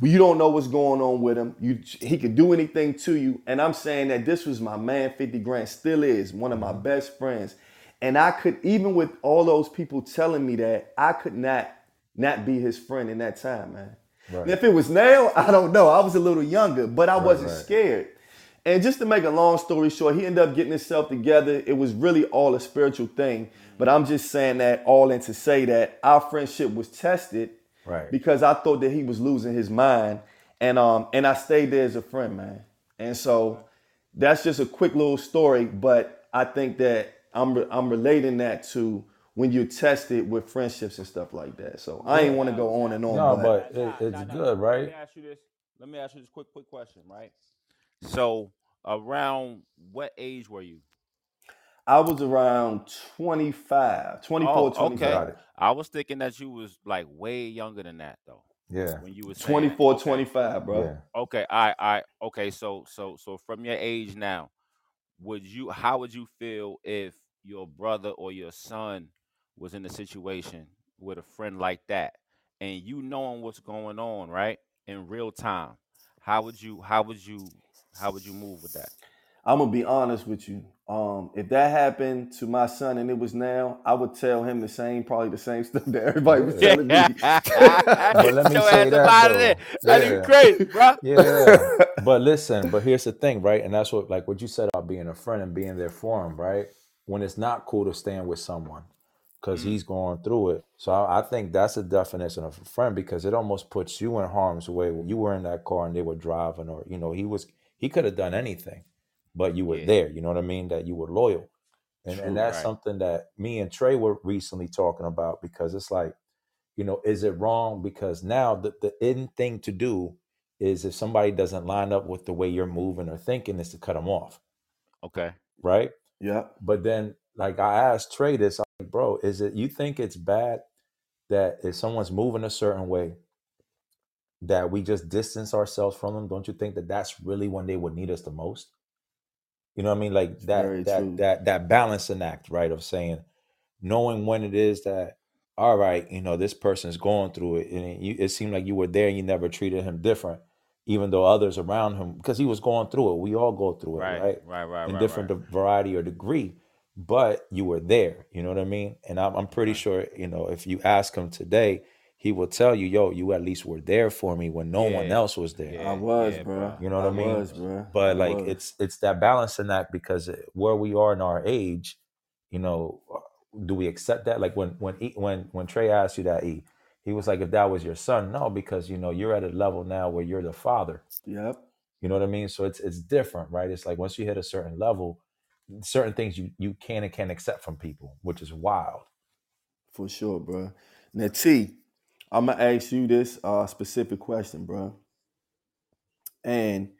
Speaker 2: You don't know what's going on with him. You he could do anything to you. And I'm saying that this was my man, 50 Grand, still is one of my
Speaker 4: Mhm.
Speaker 2: best friends. And I could, even with all those people telling me that, I could not not be his friend in that time, man. And
Speaker 4: Right.
Speaker 2: if it was now, I don't know. I was a little younger, but I
Speaker 4: Right,
Speaker 2: wasn't
Speaker 4: right.
Speaker 2: scared. And just to make a long story short, he ended up getting himself together. It was really all a spiritual thing. But I'm just saying that all in to say that our friendship was tested
Speaker 4: Right.
Speaker 2: because I thought that he was losing his mind. And um and I stayed there as a friend, man. And so that's just a quick little story, but I think that I'm re- I'm relating that to when you test it with friendships and stuff like that. So I ain't want to go on and on.
Speaker 4: No,
Speaker 2: but,
Speaker 4: but it, it's good,
Speaker 3: Let
Speaker 4: right?
Speaker 3: me ask you this. Let me ask you this quick, quick question, right? So, around what age were you?
Speaker 2: I was around 25, 24,
Speaker 3: Oh,
Speaker 2: 25.
Speaker 3: okay.
Speaker 4: Got it.
Speaker 3: I was thinking that you was like way younger than that, though.
Speaker 4: Yeah.
Speaker 3: When you was
Speaker 2: 24,
Speaker 3: okay.
Speaker 2: 25, bro.
Speaker 4: Yeah.
Speaker 3: Okay, I, I, okay. So, so, so from your age now, would you? How would you feel if your brother or your son was in a situation with a friend like that, and you knowing what's going on, right, in real time? How would you? How would you? How would you move with that?
Speaker 2: I'm gonna be honest with you. Um, if that happened to my son and it was now, I would tell him the same, probably the same (laughs) stuff that everybody was telling me. (laughs) (laughs)
Speaker 4: But let me
Speaker 3: Your
Speaker 4: say
Speaker 3: ass up
Speaker 4: that,
Speaker 3: outta
Speaker 4: though.
Speaker 3: there. That's
Speaker 4: Yeah.
Speaker 3: crazy, bro.
Speaker 4: Yeah. But listen, but here's the thing, right? And that's what like what you said about being a friend and being there for him, right? When it's not cool to stand with someone because
Speaker 3: Mm.
Speaker 4: he's going through it. So I, I think that's a definition of a friend because it almost puts you in harm's way when you were in that car and they were driving, or you know, he was he could have done anything, but you were
Speaker 3: Yeah.
Speaker 4: there. You know what I mean? That you were loyal. And
Speaker 2: True.
Speaker 4: and that's
Speaker 3: Right.
Speaker 4: something that me and Trey were recently talking about because it's like, you know, is it wrong? Because now the, the in thing to do is if somebody doesn't line up with the way you're moving or thinking is to cut them off,
Speaker 3: Okay.
Speaker 4: right?
Speaker 2: Yeah.
Speaker 4: But then, like I asked Trey this, I'm like, bro, is it you think it's bad that if someone's moving a certain way, that we just distance ourselves from them? Don't you think that that's really when they would need us the most? You know what I mean? Like that
Speaker 2: Very
Speaker 4: that
Speaker 2: true.
Speaker 4: that that balancing act, right? Of saying, knowing when it is that, all right, you know, this person's going through it, and it, you, it seemed like you were there and you never treated him different, even though others around him, because he was going through it. We all go through it,
Speaker 3: Right.
Speaker 4: right?
Speaker 3: Right. Right.
Speaker 4: in
Speaker 3: right,
Speaker 4: different
Speaker 3: right.
Speaker 4: variety or degree, but you were there. You know what I mean? And I'm, I'm pretty sure, you know, if you ask him today, he will tell you, yo, you at least were there for me when no one else was there.
Speaker 3: Yeah.
Speaker 2: I was,
Speaker 3: yeah,
Speaker 2: bro.
Speaker 3: bro.
Speaker 4: You know what I
Speaker 2: I
Speaker 4: mean?
Speaker 2: was, bro. I
Speaker 4: But like,
Speaker 2: was.
Speaker 4: it's it's that balance balancing act because where we are in our age, you know, uh, do we accept that? Like when when E- when when Trey asked you that, E, he was like, if that was your son, no, because you know you're at a level now where you're the father.
Speaker 2: Yep.
Speaker 4: You know what I mean? So it's it's different, right? It's like once you hit a certain level, certain things you you can and can't accept from people, which is wild.
Speaker 2: For sure, bro. Now, T, I'm gonna ask you this uh, specific question, bro. And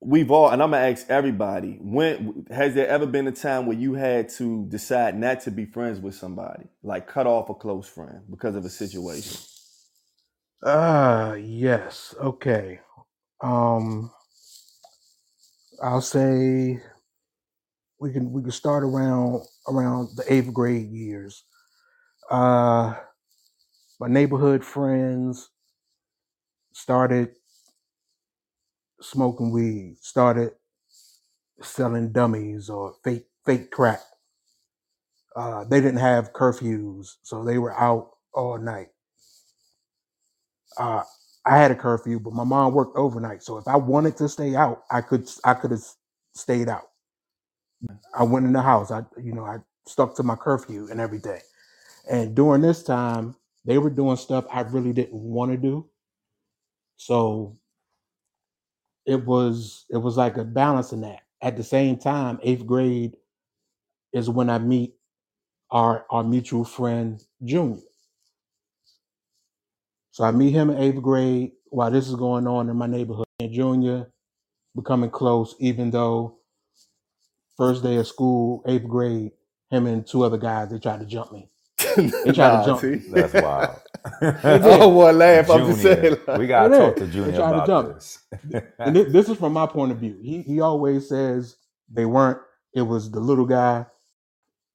Speaker 2: we've all, and I'm gonna ask everybody: When has there ever been a time where you had to decide not to be friends with somebody, like cut off a close friend because of a situation?
Speaker 1: Uh yes. Okay. Um I'll say we can we can start around around the eighth grade years. Uh my neighborhood friends started smoking weed, started selling dummies or fake fake crack. Uh they didn't have curfews, so they were out all night. Uh I had a curfew, but my mom worked overnight, so if I wanted to stay out, I could I could have stayed out. I went in the house. I you know I stuck to my curfew and everything. And during this time, they were doing stuff I really didn't want to do. So it was it was like a balancing act. At the same time, eighth grade is when I meet our our mutual friend Junior. So I meet him in eighth grade while this is going on in my neighborhood. And Junior becoming close, even though first day of school, eighth grade, him and two other guys, they tried to jump me. (laughs) They tried to
Speaker 2: nah,
Speaker 1: jump
Speaker 2: T.
Speaker 1: me.
Speaker 4: That's wild. (laughs)
Speaker 1: They (laughs) did.
Speaker 2: oh, one laugh. I'm just
Speaker 4: Junior,
Speaker 2: saying.
Speaker 4: we gotta
Speaker 1: They
Speaker 4: talk
Speaker 1: did.
Speaker 4: to
Speaker 1: They
Speaker 4: Junior
Speaker 1: tried to
Speaker 4: about
Speaker 1: dump
Speaker 4: this.
Speaker 1: and thi- this is from my point of view. He he always says they weren't. It was the little guy.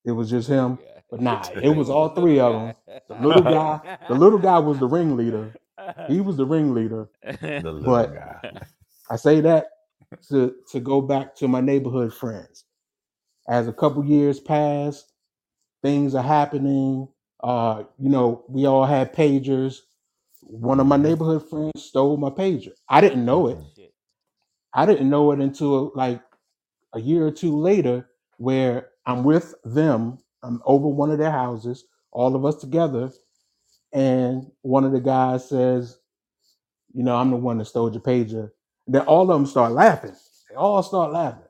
Speaker 1: It was just him. But nah, it was all three of them. The little guy, the little guy was the ringleader. He was the ringleader.
Speaker 4: the little
Speaker 1: But-
Speaker 4: guy.
Speaker 1: I say that to to go back to my neighborhood friends. As a couple years pass, things are happening. Uh, you know, we all had pagers. One of my neighborhood friends stole my pager. I didn't know it.
Speaker 3: Shit.
Speaker 1: I didn't know it until like a year or two later, where I'm with them. I'm over one of their houses, all of us together, and one of the guys says, "You know, I'm the one that stole your pager." Then all of them start laughing. They all start laughing.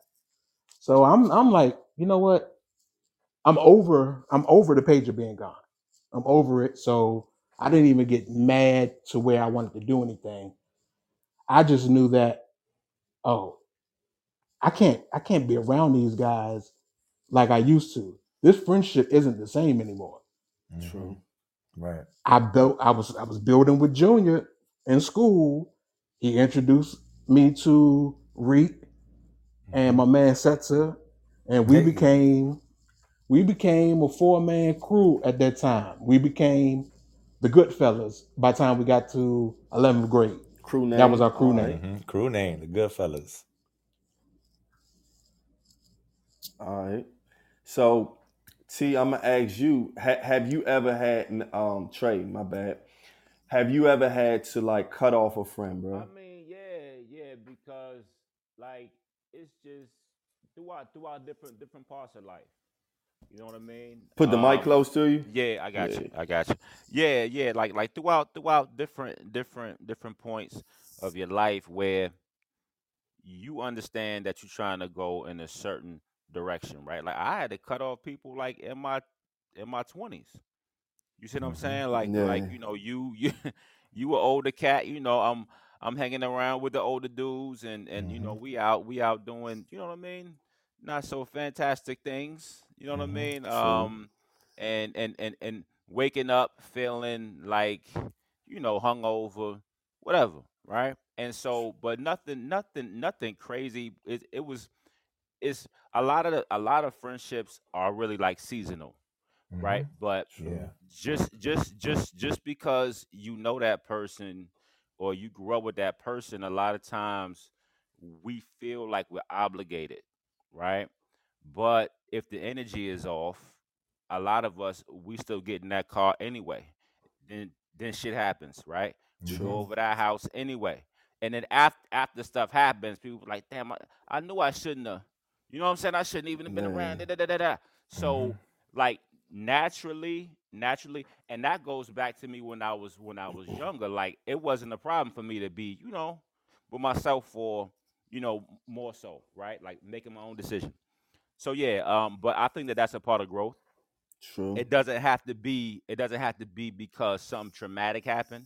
Speaker 1: So I'm I'm like, you know what? I'm over. I'm over the pager being gone. I'm over it. So I didn't even get mad to where I wanted to do anything. I just knew that, oh, I can't I can't be around these guys like I used to. This friendship isn't the same anymore.
Speaker 2: True. Mm-hmm.
Speaker 4: Right.
Speaker 1: I built I was I was building with Junior in school. He introduced me to Reek and mm-hmm. my man Setzer, and we became we became a four man crew at that time. We became the Goodfellas by the time we got to 11th grade.
Speaker 2: Crew name.
Speaker 1: That was our crew
Speaker 2: All
Speaker 1: name.
Speaker 4: Mhm. Crew name, the Goodfellas.
Speaker 2: All right. So, T, I'm gonna ask you: ha- Have you ever had um Trey? My bad. Have you ever had to like cut off a friend, bro?
Speaker 3: I mean, yeah, yeah, because like it's just throughout throughout different different parts of life. You know what I mean?
Speaker 2: Put the mic
Speaker 3: Um,
Speaker 2: close to you.
Speaker 3: Yeah, I got
Speaker 2: Yeah.
Speaker 3: you. I got you. Yeah, yeah, like like throughout throughout different different different points of your life where you understand that you're trying to go in a certain direction, right? Like I had to cut off people like in my in my twenties. You see what I'm
Speaker 4: Mhm.
Speaker 3: saying? Like like you know you you (laughs) you were older cat. You know I'm I'm hanging around with the older dudes and and you know we out we out doing you know what I mean? Not so fantastic things. You know what
Speaker 4: Mhm.
Speaker 3: I mean?
Speaker 2: True.
Speaker 3: Um and and and and waking up feeling like you know hungover, whatever, right? And so, but nothing, nothing, nothing crazy. It it was, it's a lot of the, a lot of friendships are really like seasonal, right?
Speaker 4: Mhm.
Speaker 3: But
Speaker 4: Yeah.
Speaker 3: just just just just because you know that person or you grew up with that person, a lot of times we feel like we're obligated, right? But if the energy is off, a lot of us we still get in that car anyway. Then then shit happens, right? We
Speaker 2: True.
Speaker 3: go over that house anyway. And then after after stuff happens, people like, damn, I, I knew I shouldn't have. You know what I'm saying? I shouldn't even have been around.
Speaker 2: Yeah.
Speaker 3: Da, da, da, da, da. So
Speaker 4: Mhm.
Speaker 3: like naturally, naturally, and that goes back to me when I was when I was (clears throat) younger. Like it wasn't a problem for me to be, you know, with myself for, you know, more so, right? Like making my own decision. So yeah, um, but I think that that's a part of growth.
Speaker 2: True.
Speaker 3: It doesn't have to be. It doesn't have to be because something traumatic happened.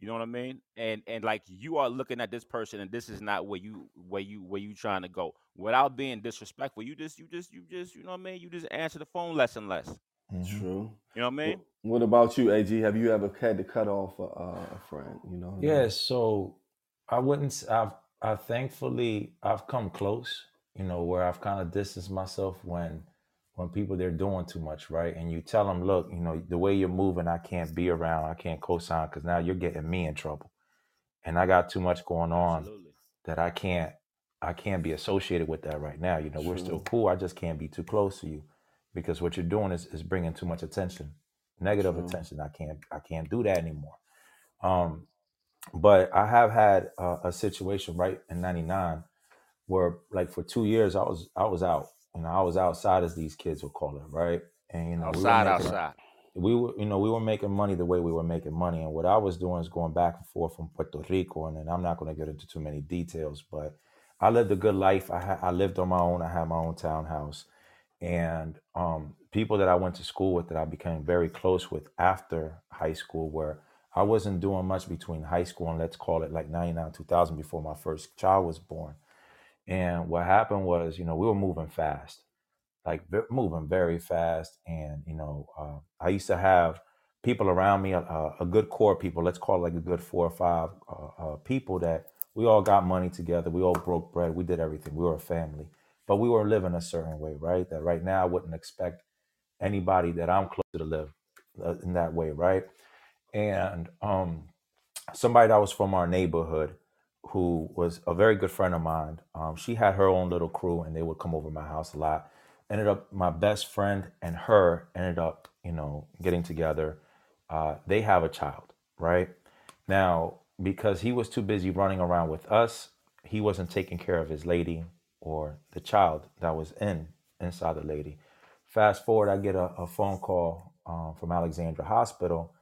Speaker 3: You know what I mean? And and like you are looking at this person, and this is not where you where you where you trying to go. Without being disrespectful, you just you just you just you know what I mean. You just answer the phone less and less.
Speaker 4: Mhm.
Speaker 2: True.
Speaker 3: You know what I mean?
Speaker 2: Wh- What about you, Ag? Have you ever had to cut off a, a friend? You know. what I mean?
Speaker 4: Yeah, so I wouldn't. s- I've I thankfully I've come close. You know where I've kind of distanced myself when when people they're doing too much, right? And you tell them, look, you know the way you're moving, I can't be around. I can't co-sign because now you're getting me in trouble, and I got too much going on
Speaker 3: Absolutely.
Speaker 4: that I can't I can't be associated with that right now. You know, we're still
Speaker 2: True.
Speaker 4: cool. I just can't be too close to you because what you're doing is, is bringing too much attention, negative
Speaker 2: True.
Speaker 4: attention. I can't I can't do that anymore. Um, but I have had a, a situation right in '99 where, like, for two years I was I was out. You know, I was outside, as these kids would call it, right? And you know, we were
Speaker 3: Outside,
Speaker 4: making
Speaker 3: outside.
Speaker 4: we were you know we were making money the way we were making money and what i was doing is going back and forth from puerto rico and then i'm not going to get into too many details but i lived a good life i, ha- I lived on my own i had my own townhouse and um, people that i went to school with that i became very close with after high school where i wasn't doing much between high school and let's call it like 99 2000 before my first child was born and what happened was you know we were moving fast like moving very fast and you know uh, i used to have people around me, a, a a good core people. Let's call it like a good four or five uh, uh, people that we all got money together. We all broke bread. We did everything. We were a family, but we were living a certain way, right? That right now I wouldn't expect anybody that I'm close to live uh, in that way, right? And um, somebody that was from our neighborhood who was a very good friend of mine. Um, she had her own little crew, and they would come over my house a lot. Ended up, my best friend and her ended up, you know, getting together. Uh, they have a child, right? Now, because he was too busy running around with us, he wasn't taking care of his lady or the child that was in inside the lady. Fast forward, I get a, a phone call um, from Alexandra Hospital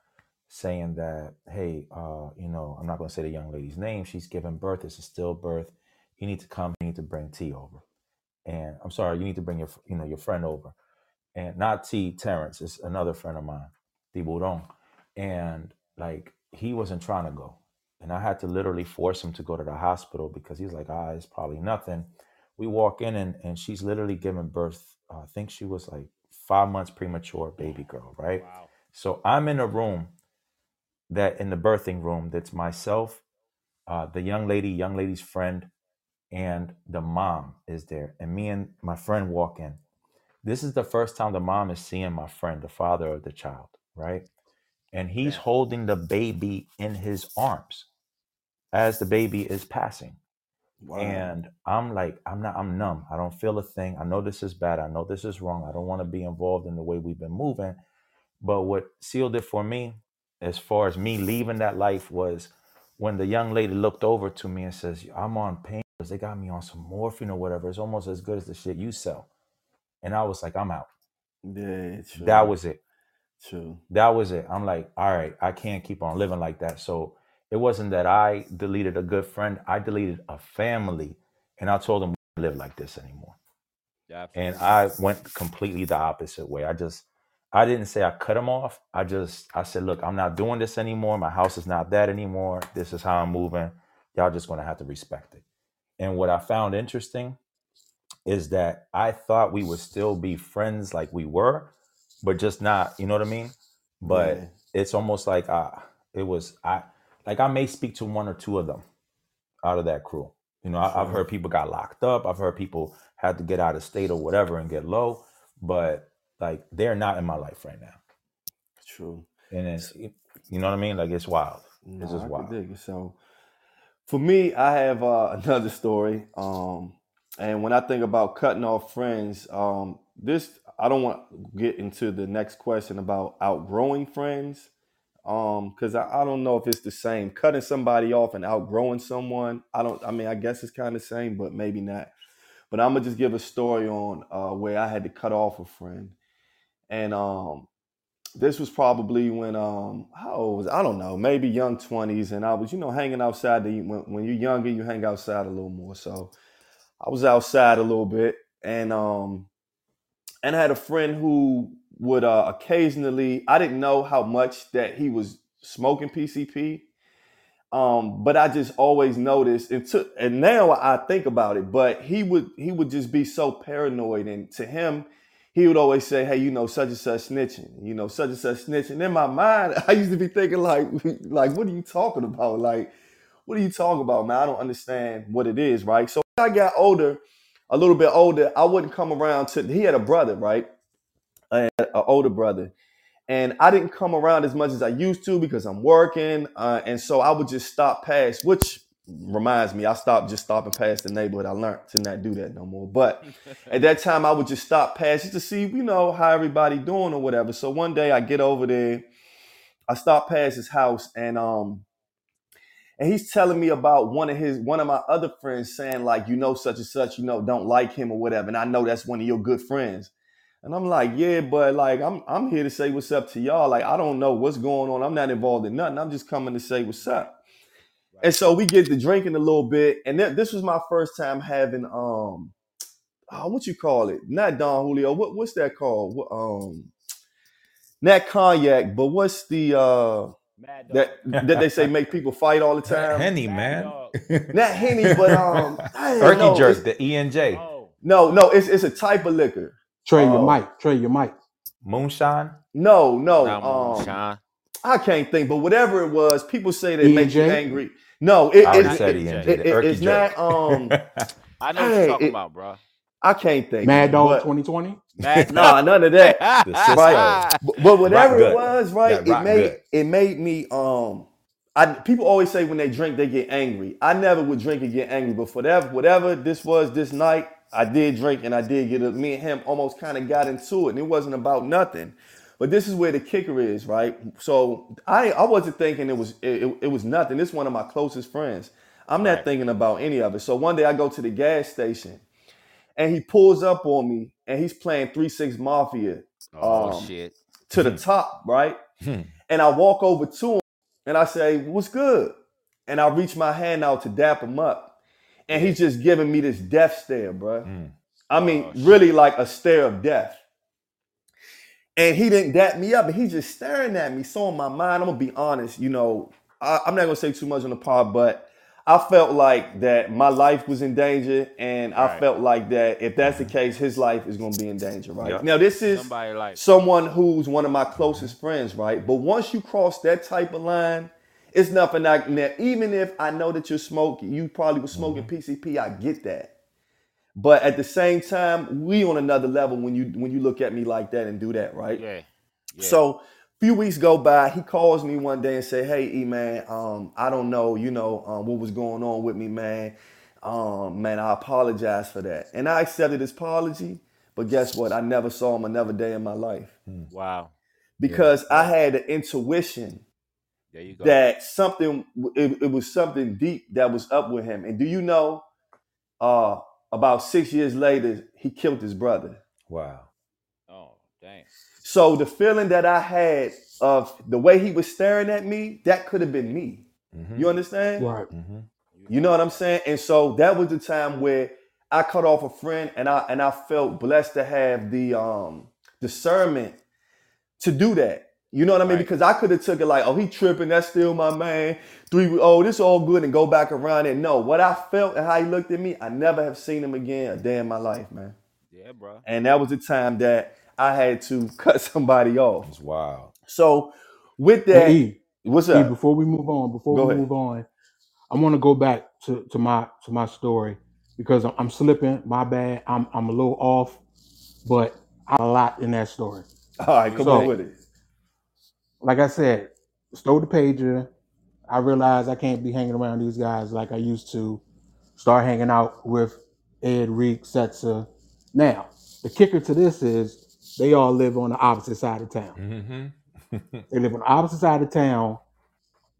Speaker 4: saying that, hey, uh, you know, I'm not going to say the young lady's name. She's giving birth. It's a stillbirth. You need to come. You need to bring T over. And I'm sorry, you need to bring your, you know, your friend over. And not T. Terrence. It's another friend of mine, T. Boudon. And like he wasn't trying to go, and I had to literally force him to go to the hospital because he's like, ah, it's probably nothing. We walk in and and she's literally giving birth. Uh, I think she was like five months premature, baby girl, right?
Speaker 3: Wow.
Speaker 4: So I'm in a room that in the birthing room that's myself uh, the young lady young lady's friend and the mom is there. And me and my friend walk in. This is the first time the mom is seeing my friend the father of the child right? And he's holding the baby in his arms as the baby is passing.
Speaker 2: Wow.
Speaker 4: and i'm like i'm not i'm numb. I don't feel a thing. I know this is bad. I know this is wrong. I don't want to be involved in the way we've been moving. But what sealed it for me, as far as me leaving that life, was when the young lady looked over to me and says, I'm on painkillers. They got me on some morphine or whatever. It's almost as good as the shit you sell. And I was like, I'm out.
Speaker 2: yeah, true.
Speaker 4: That was it.
Speaker 2: true.
Speaker 4: That was it. I'm like, all right, I can't keep on living like that. So it wasn't that I deleted a good friend, I deleted a family. And I told them, we don't live like this anymore. And I went completely the opposite way. I just, I didn't say I cut him off. I just, I said, look, I'm not doing this anymore. My house is not that anymore. This is how I'm moving. Y'all just gonna have to respect it. And what I found interesting is that I thought we would still be friends like we were, but just not, you know what I mean? But
Speaker 2: Yeah.
Speaker 4: it's almost like uh it was I like I may speak to one or two of them out of that crew. You know, I, I've heard people got locked up. I've heard people had to get out of state or whatever and get low, but like they're not in my life right now.
Speaker 2: True.
Speaker 4: And it's, you know what I mean? Like it's wild. It's just wild.
Speaker 2: So for me, I have uh, (laughs) another story. Um, and when I think about cutting off friends, um, this I don't want to get into the next question about outgrowing friends. Um, because I, I don't know if it's the same. Cutting somebody off and outgrowing someone, I don't I mean I guess it's kind of the same, but maybe not. But I'm gonna just give a story on uh, where I had to cut off a friend. And um this was probably when um how old was I? I don't know maybe young 20s and I was you know hanging outside the when, when you're younger you hang outside a little more so I was outside a little bit and um and I had a friend who would uh, occasionally I didn't know how much that he was smoking PCP um but I just always noticed and took and now I think about it but he would he would just be so paranoid and to him he would always say hey you know such and such snitching you know such and such snitching. In my mind (laughs) I used to be thinking like (laughs) like what are you talking about? Like what are you talking about man? I don't understand what it is right? So when I got older a little bit older I wouldn't come around to he had a brother right? An older brother. And I didn't come around as much as I used to because I'm working, uh, and so I would just stop past. Which reminds me, I stopped just stopping past the neighborhood. I learned to not do that no more. But at that time, I would just stop past just to see, you know, how everybody doing or whatever. So one day I get over there, I stop past his house, and um, and he's telling me about one of his one of my other friends saying like, you know, such and such, you know, don't like him or whatever, and I know that's one of your good friends. And I'm like, yeah, but like I'm I'm here to say what's up to y'all. Like I don't know what's going on. I'm not involved in nothing. I'm just coming to say what's up. And so we get to drinking a little bit, and th- this was my first time having um, oh, what you call it? Not Don Julio. What what's that called? What, um, not cognac, but what's the uh
Speaker 3: Mad dog.
Speaker 2: that that they say make people fight all the time?
Speaker 4: Henny,
Speaker 3: Mad
Speaker 4: man.
Speaker 3: dog. (laughs)
Speaker 2: Not Henny, but um, dang,
Speaker 4: Turkey
Speaker 2: no,
Speaker 4: jerk, the ENJ.
Speaker 3: Oh.
Speaker 2: no, no, it's it's a type of liquor.
Speaker 1: Trey, your
Speaker 2: Oh.
Speaker 1: mic. Trey, your mic.
Speaker 4: Moonshine.
Speaker 2: No, no,
Speaker 3: Not
Speaker 2: um,
Speaker 3: moonshine.
Speaker 2: I can't think, but whatever it was, people say that
Speaker 1: E and
Speaker 2: makes you
Speaker 1: J?
Speaker 2: angry. No, it,
Speaker 4: I already
Speaker 2: it,
Speaker 4: said
Speaker 2: it,
Speaker 4: E and
Speaker 3: it-
Speaker 4: J.
Speaker 2: it-
Speaker 4: the Erky
Speaker 2: it's
Speaker 4: jerk.
Speaker 2: not. Um, (laughs)
Speaker 3: I know what
Speaker 2: Hey,
Speaker 3: you're talking
Speaker 2: it-
Speaker 3: about, bro.
Speaker 2: I can't think.
Speaker 1: Mad Dog
Speaker 2: but-
Speaker 1: 2020.
Speaker 3: Mad (laughs)
Speaker 2: Nah, none of that. (laughs)
Speaker 4: The Cisco.
Speaker 2: But, but whatever it was, right?
Speaker 4: That
Speaker 2: It made
Speaker 4: good.
Speaker 2: it made me. Um, I people always say when they drink they get angry. I never would drink and get angry, but for that, whatever this was this night, I did drink and I did get. A, me and him almost kind of got into it, and it wasn't about nothing. But this is where the kicker is, right? So I I wasn't thinking it was it, it, it was nothing. This is one of my closest friends. I'm not
Speaker 3: Right.
Speaker 2: thinking about any of it. So one day I go to the gas station, and he pulls up on me, and he's playing Three Six Mafia
Speaker 3: oh
Speaker 2: Um,
Speaker 3: shit.
Speaker 2: to the top, right?
Speaker 4: Hmm.
Speaker 2: And I walk over to him and I say, What's good? And I reach my hand out to dap him up. And he's just giving me this death stare, bro.
Speaker 4: Mm.
Speaker 2: I mean,
Speaker 3: Oh,
Speaker 2: really like a stare of death. And he didn't dap me up, and he's just staring at me. So in my mind, I'm gonna be honest, you know, I, I'm not gonna say too much on the pod, but I felt like that my life was in danger, and I
Speaker 3: Right.
Speaker 2: felt like that if that's the mm-hmm. case, his life is gonna be in danger, right?
Speaker 4: Yeah.
Speaker 2: Now, this is
Speaker 3: Somebody like
Speaker 2: someone who's one of my closest friends, right? But once you cross that type of line, it's nothing like that. Even if I know that you're smoking, you probably was smoking mm-hmm. PCP. I get that. But at the same time, we on another level when you when you look at me like that and do that, right?
Speaker 3: yeah. yeah.
Speaker 2: So a few weeks go by, he calls me one day and say, "Hey, E man, um, I don't know, you know, um, what was going on with me, man. Um, man, I apologize for that." And I accepted his apology, but guess what? I never saw him another day in my life
Speaker 3: wow.
Speaker 2: because I had an intuition
Speaker 3: There you go.
Speaker 2: that something it, it was something deep that was up with him. And do you know, uh, about six years later, he killed his brother.
Speaker 4: Wow.
Speaker 3: oh dang.
Speaker 2: So the feeling that I had of the way he was staring at me, that could have been me.
Speaker 4: Mm-hmm.
Speaker 2: You understand?
Speaker 1: Right.
Speaker 4: mm-hmm.
Speaker 2: You know what I'm saying? And so that was the time where I cut off a friend and I and I felt blessed to have the um discernment to do that. You know what I mean?
Speaker 3: Right.
Speaker 2: Because I could have took it like, oh, he tripping, that's still my man. Three, oh, this all good, and go back around it. No, what I felt and how he looked at me, I never have seen him again a day in my life, man.
Speaker 3: Yeah, bro.
Speaker 2: And that was the time that I had to (laughs) cut somebody off.
Speaker 4: It's wild.
Speaker 2: So with that,
Speaker 1: Hey, E,
Speaker 2: what's
Speaker 1: E,
Speaker 2: up?
Speaker 1: before we move on, before
Speaker 2: Go
Speaker 1: we
Speaker 2: ahead.
Speaker 1: move on, I want to go back to, to my to my story because I'm, I'm slipping. My bad. I'm I'm a little off, but I a lot in that story.
Speaker 2: All right, come
Speaker 1: So-
Speaker 2: on with it.
Speaker 1: Like I said, stole the pager. I realized I can't be hanging around these guys like I used to. Start hanging out with Ed, Reek, Setzer. Now, the kicker to this is they all live on the opposite side of town.
Speaker 4: Mm-hmm. (laughs)
Speaker 1: They live on the opposite side of town.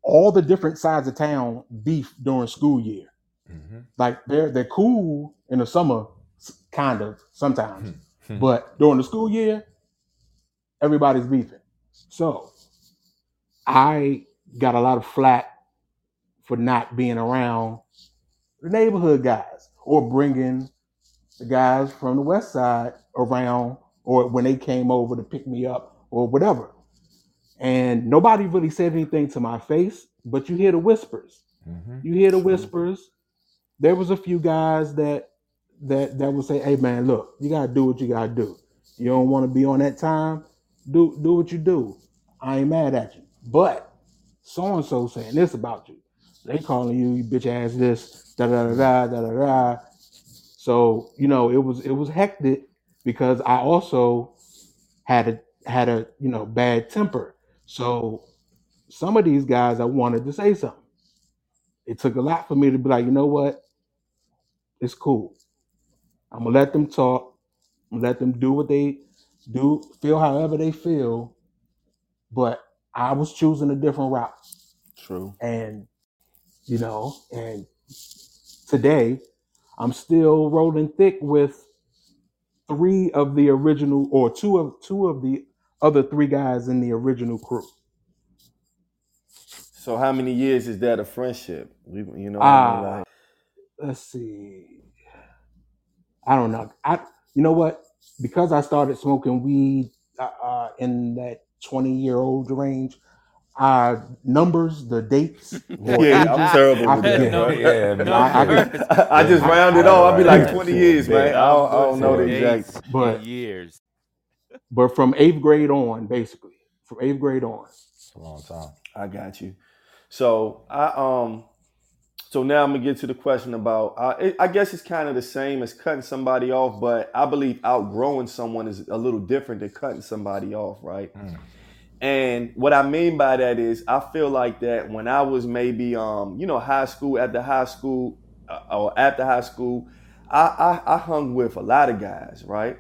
Speaker 1: All the different sides of town beef during school year.
Speaker 4: mm-hmm.
Speaker 1: Like they're they're cool in the summer, kind of sometimes, (laughs) but during the school year, everybody's beefing. So I got a lot of flack for not being around the neighborhood guys or bringing the guys from the west side around or when they came over to pick me up or whatever. And nobody really said anything to my face, but you hear the whispers.
Speaker 4: Mm-hmm.
Speaker 1: You hear the whispers. There was a few guys that that that would say, "Hey man, look, you gotta do what you gotta do. You don't want to be on that time. Do do what you do. I ain't mad at you. But so and so saying this about you. They calling you, you bitch ass this, da da da da da da da. So you know it was it was hectic because I also had a had a you know bad temper. So some of these guys I wanted to say something. It took a lot for me to be like, you know what? It's cool. I'm gonna let them talk. I'm gonna let them do what they do, feel however they feel. But I was choosing a different route.
Speaker 2: True.
Speaker 1: And you know, and today I'm still rolling thick with three of the original or two of two of the other three guys in the original crew.
Speaker 2: So how many years is that a friendship? We, you know, what I mean?
Speaker 1: Ah,
Speaker 2: like,
Speaker 1: let's see. I don't know. I you know what? Because I started smoking weed uh, uh, in that 20 year old range, uh numbers, the dates, (laughs)
Speaker 2: yeah,
Speaker 1: ages,
Speaker 2: I'm terrible
Speaker 1: I
Speaker 2: with that,
Speaker 1: forget.
Speaker 4: Yeah, man.
Speaker 1: I, I can,
Speaker 2: I just
Speaker 1: I-
Speaker 2: round it off. I'll be like 20 years, man. I don't, I don't know the exact.
Speaker 1: But-
Speaker 3: years.
Speaker 1: but from eighth grade on, basically, from eighth grade on,
Speaker 4: It's a long time.
Speaker 2: I got you. So I um so now I'm gonna get to the question about. Uh, it, I guess it's kind of the same as cutting somebody off, but I believe outgrowing someone is a little different than cutting somebody off, right?
Speaker 4: Mm.
Speaker 2: And what I mean by that is, I feel like that when I was maybe, um, you know, high school, at the high school, uh, or after high school, I, I I hung with a lot of guys, right?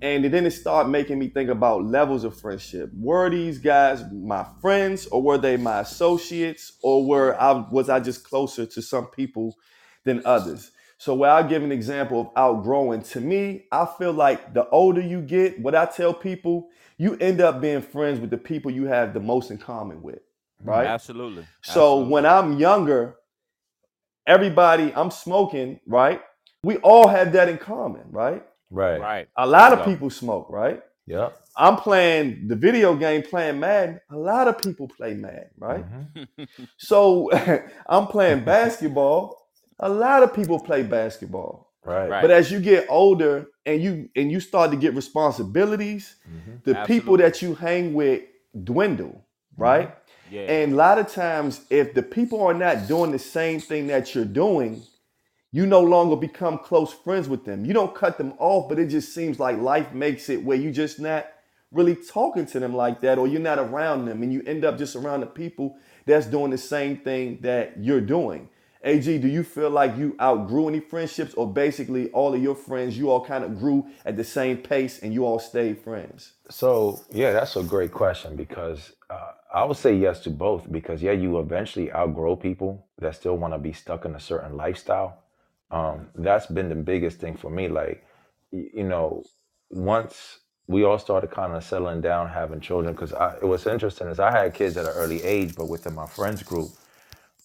Speaker 2: And it then it started making me think about levels of friendship. Were these guys my friends, or were they my associates, or were I was I just closer to some people than others? So, where I give an example of outgrowing, to me, I feel like the older you get, what I tell people, you end up being friends with the people you have the most in common with, mm, right?
Speaker 3: Absolutely.
Speaker 2: So
Speaker 3: Absolutely.
Speaker 2: when I'm younger, everybody I'm smoking, right? We all have that in common, right?
Speaker 4: Right.
Speaker 3: right.
Speaker 2: A lot of
Speaker 3: Yeah.
Speaker 2: people smoke, right?
Speaker 4: Yep.
Speaker 2: I'm playing the video game, playing Madden. A lot of people play Madden, right?
Speaker 4: Mhm. (laughs)
Speaker 2: So (laughs) I'm playing basketball. A lot of people play basketball.
Speaker 4: Right.
Speaker 3: Right.
Speaker 2: But as you get older and you and you start to get responsibilities,
Speaker 4: Mhm.
Speaker 2: the people that you hang with dwindle, right?
Speaker 3: yeah.
Speaker 2: And a lot of times, if the people are not doing the same thing that you're doing, you no longer become close friends with them. You don't cut them off, but it just seems like life makes it where you just not really talking to them like that, or you're not around them, and you end up just around the people that's doing the same thing that you're doing. AG, do you feel like you outgrew any friendships, or basically all of your friends, you all kind of grew at the same pace and you all stayed friends?
Speaker 4: So yeah, that's a great question because uh, I would say yes to both because yeah, you eventually outgrow people that still want to be stuck in a certain lifestyle. Um, that's been the biggest thing for me. Like, you know, once we all started kind of settling down, having children, because it was interesting is I had kids at an early age, but within my friends group,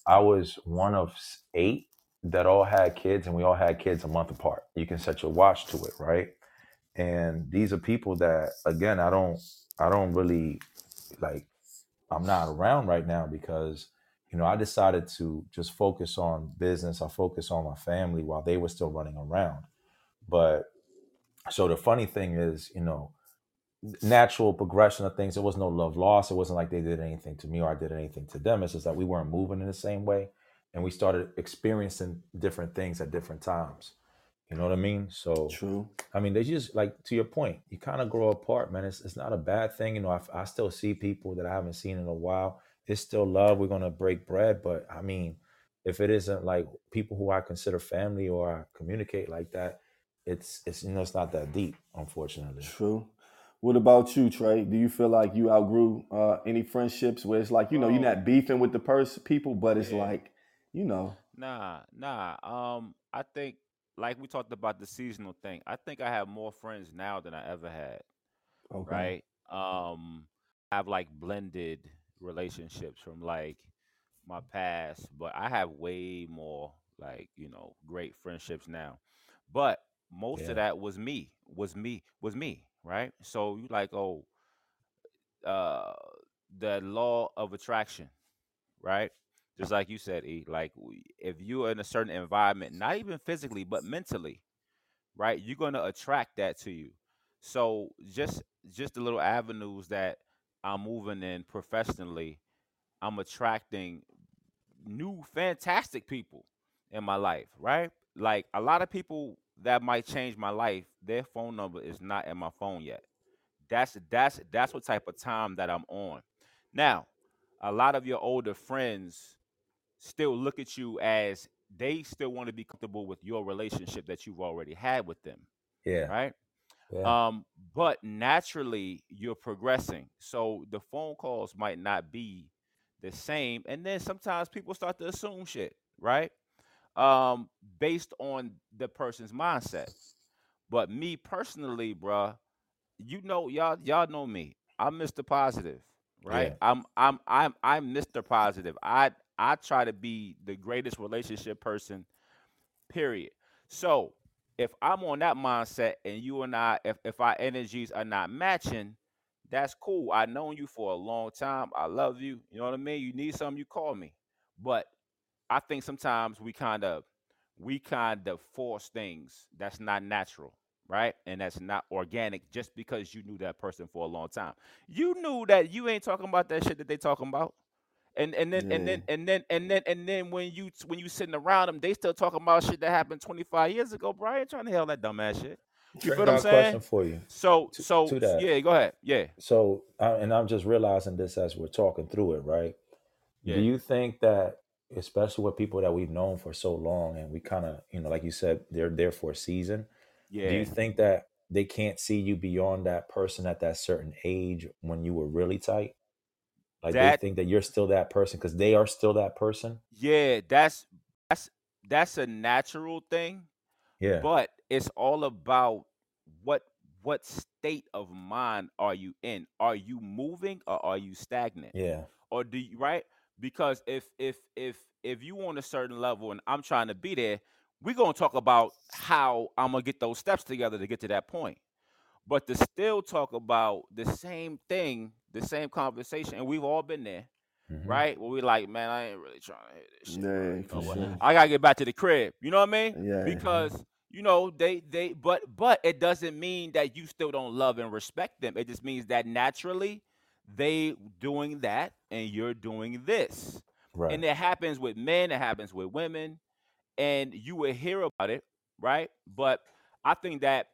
Speaker 4: I was one of eight that all had kids, and we all had kids a month apart. You can set your watch to it, right? and these are people that again i don't i don't really like i'm not around right now because you know i decided to just focus on business i focus on my family while they were still running around but so the funny thing is you know natural progression of things there was no love lost it wasn't like they did anything to me or i did anything to them it's just that we weren't moving in the same way and we started experiencing different things at different times you know what i mean so
Speaker 2: True.
Speaker 4: I mean, they just like to your point. You kind of grow apart, man. It's it's not a bad thing, you know. I, I still see people that I haven't seen in a while. It's still love. We're gonna break bread, but I mean, if it isn't like people who I consider family or I communicate like that, it's it's you know it's not that deep, unfortunately.
Speaker 2: True. What about you, Trey? Do you feel like you outgrew uh, any friendships where it's like you know you're not beefing with the person, people, but it's
Speaker 3: yeah.
Speaker 2: like you know,
Speaker 3: Nah, nah. Um, I think like we talked about the seasonal thing. I think I have more friends now than I ever had.
Speaker 2: okay,
Speaker 3: Right. Um, I have like blended relationships from like my past, but I have way more like you know great friendships now. But most
Speaker 4: Yeah.
Speaker 3: of that was me, was me, was me. Right. So you like oh, uh, the law of attraction right? Just like you said, E. Like if you're in a certain environment, not even physically, but mentally, right? You're gonna attract that to you. So just just the little avenues that I'm moving in professionally, I'm attracting new fantastic people in my life, right? Like a lot of people that might change my life, their phone number is not in my phone yet. That's that's that's what type of time that I'm on. Now, a lot of your older friends still look at you as they still want to be comfortable with your relationship that you've already had with them,
Speaker 4: Yeah.
Speaker 3: right?
Speaker 4: Yeah.
Speaker 3: Um, but naturally you're progressing. So the phone calls might not be the same. And then sometimes people start to assume shit, right? Um, based on the person's mindset. But me personally, bruh, you know, y'all, y'all know me. I'm Mr. Positive, right?
Speaker 4: Yeah.
Speaker 3: I'm I'm I'm I'm Mr. Positive. I I try to be the greatest relationship person, period. So if I'm on that mindset and you and I, if, if our energies are not matching, that's cool. I've known you for a long time. I love you. You know what I mean? You need something, you call me. But I think sometimes we kind of we kind of force things that's not natural. right? And that's not organic just because you knew that person for a long time. You knew that you ain't talking about that shit that they talking about. And and then and
Speaker 2: Yeah.
Speaker 3: then and then and then and then when you when you sitting around them, they still talking about shit that happened 25 years ago, Brian. Trying to hell that dumbass shit. You feel what I'm saying?
Speaker 4: question for you.
Speaker 3: So
Speaker 4: To,
Speaker 3: so
Speaker 4: to that.
Speaker 3: yeah, go ahead. Yeah.
Speaker 4: So, uh, and I'm just realizing this as we're talking through it, right?
Speaker 3: Yeah.
Speaker 4: Do you think that, especially with people that we've known for so long, and we kind of, you know, like you said, they're there for a season.
Speaker 3: Yeah.
Speaker 4: Do you think that they can't see you beyond that person at that certain age when you were really tight? Like they think that you're still that person because they are still that person.
Speaker 3: yeah, that's that's that's a natural thing,
Speaker 4: Yeah.
Speaker 3: but it's all about what what state of mind are you in? Are you moving or are you stagnant?
Speaker 4: Yeah.
Speaker 3: Or do you right? Because if if if if you on a certain level and I'm trying to be there, we're gonna talk about how I'm gonna get those steps together to get to that point. But to still talk about the same thing, the same conversation, and we've all been there,
Speaker 4: hmm
Speaker 3: right? Where we like, man, I ain't really trying to hit this shit.
Speaker 2: Yeah, sure.
Speaker 3: I gotta get back to the crib. You know what I mean?
Speaker 2: Yeah.
Speaker 3: Because you know they they but but it doesn't mean that you still don't love and respect them. It just means that naturally they doing that and you're doing this.
Speaker 4: Right.
Speaker 3: And it happens with men, it happens with women, and you will hear about it, right? But I think that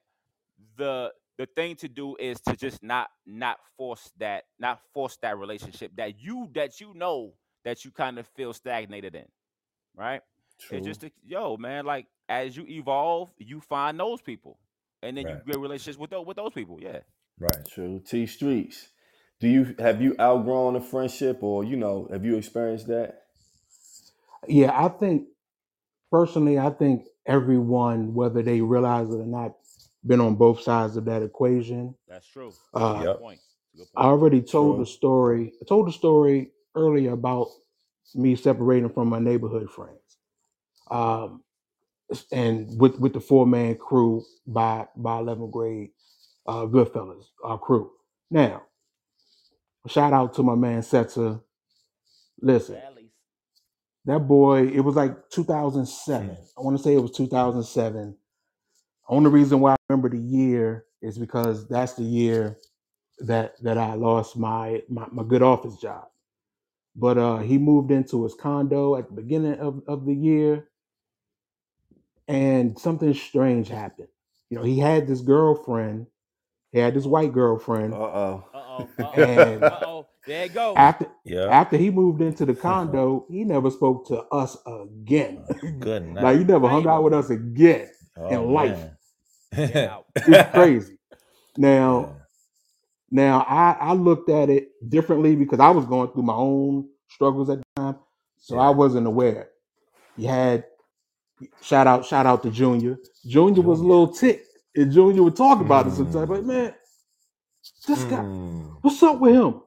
Speaker 3: the the thing to do is to just not not force that not force that relationship that you that you know that you kind of feel stagnated in, right?
Speaker 2: True.
Speaker 3: It's just to, yo, man, like as you evolve, you find those people, and then
Speaker 4: Right.
Speaker 3: you get relationships with those with those people. Yeah.
Speaker 4: Right.
Speaker 2: True. T Streets. Do you have you outgrown a friendship or you know, have you experienced that?
Speaker 1: Yeah, I think personally, I think everyone, whether they realize it or not, been on both sides of that equation.
Speaker 3: That's true.
Speaker 1: Uh,
Speaker 3: Good
Speaker 4: Yep.
Speaker 3: point. Good
Speaker 1: I
Speaker 3: point.
Speaker 1: already told the
Speaker 2: True.
Speaker 1: story. I told the story earlier about me separating from my neighborhood friends, um, and with with the four man crew by by 11th grade, uh, Goodfellas, our crew. Now, shout out to my man Setzer. Listen,
Speaker 3: Sally's.
Speaker 1: that boy. It was like 2007. I want to say it was 2007. Only reason why I remember the year is because that's the year that that I lost my my, my good office job. But uh, he moved into his condo at the beginning of, of the year, and something strange happened. You know, he had this girlfriend. He had this white
Speaker 2: Uh
Speaker 1: girlfriend,
Speaker 2: oh.
Speaker 3: Uh oh. (laughs) Uh oh.
Speaker 1: and
Speaker 3: Uh oh. There it goes.
Speaker 1: after
Speaker 4: Yeah.
Speaker 1: after he moved into the condo, he never spoke to us again.
Speaker 4: Good
Speaker 1: like
Speaker 4: night.
Speaker 1: he never hung out with us again
Speaker 4: Oh
Speaker 1: in life.
Speaker 4: man. (laughs)
Speaker 1: It's crazy. Now, now I, I looked at it differently because I was going through my own struggles at the time, so I wasn't aware. You had shout out shout out to Junior. Junior was a little ticked, and Junior would talk about it sometimes. Like,
Speaker 4: Mm.
Speaker 1: man, this guy,
Speaker 4: Mm.
Speaker 1: what's up with him?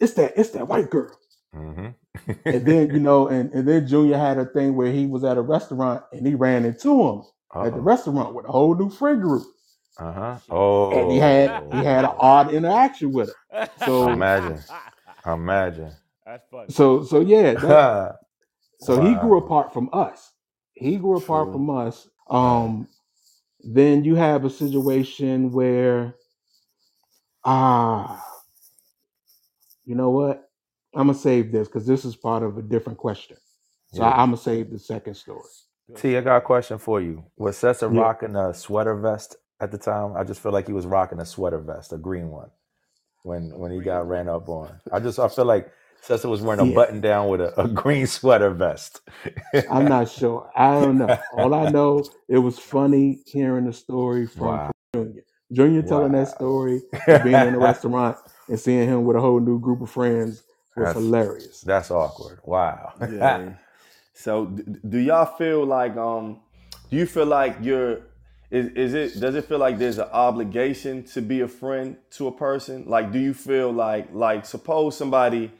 Speaker 1: It's that it's that white girl.
Speaker 4: Mm-hmm.
Speaker 1: And then you know, and, and then Junior had a thing where he was at a restaurant and he ran into him at the
Speaker 4: Uh-oh.
Speaker 1: restaurant with a whole new friend group,
Speaker 4: Uh-huh.
Speaker 3: Shit.
Speaker 1: and he had he had an
Speaker 4: Oh.
Speaker 1: odd interaction with her. So
Speaker 4: Imagine. Imagine.
Speaker 3: That's funny.
Speaker 1: so so yeah, (laughs) that so he grew
Speaker 4: wow.
Speaker 1: apart from us. He grew apart
Speaker 2: True.
Speaker 1: from us.
Speaker 4: Right.
Speaker 1: Um, then you have a situation where ah, you know what? I'm gonna save this because this is part of a different question. So
Speaker 4: Yeah.
Speaker 1: I'm gonna save the second story.
Speaker 3: Good
Speaker 4: T, I got a question for you. Was Sessa
Speaker 1: Yeah.
Speaker 4: rocking a sweater vest at the time? I just feel like he was rocking a sweater vest, a green one, when when he got ran up on. (laughs) I just I feel like Sessa was wearing a
Speaker 1: Yeah,
Speaker 4: button down with a, a green (laughs) sweater vest.
Speaker 1: I'm not sure. I don't know. All I know, (laughs) it was funny hearing the story from,
Speaker 4: wow.
Speaker 1: from Junior. Junior telling that story being in the restaurant and seeing him with a whole new group of friends was
Speaker 4: That's
Speaker 1: hilarious.
Speaker 4: that's awkward. Wow.
Speaker 2: Yeah. So do y'all feel like um do you feel like you're is, is it does it feel like there's an obligation to be a friend to a person? Like do you feel like like suppose somebody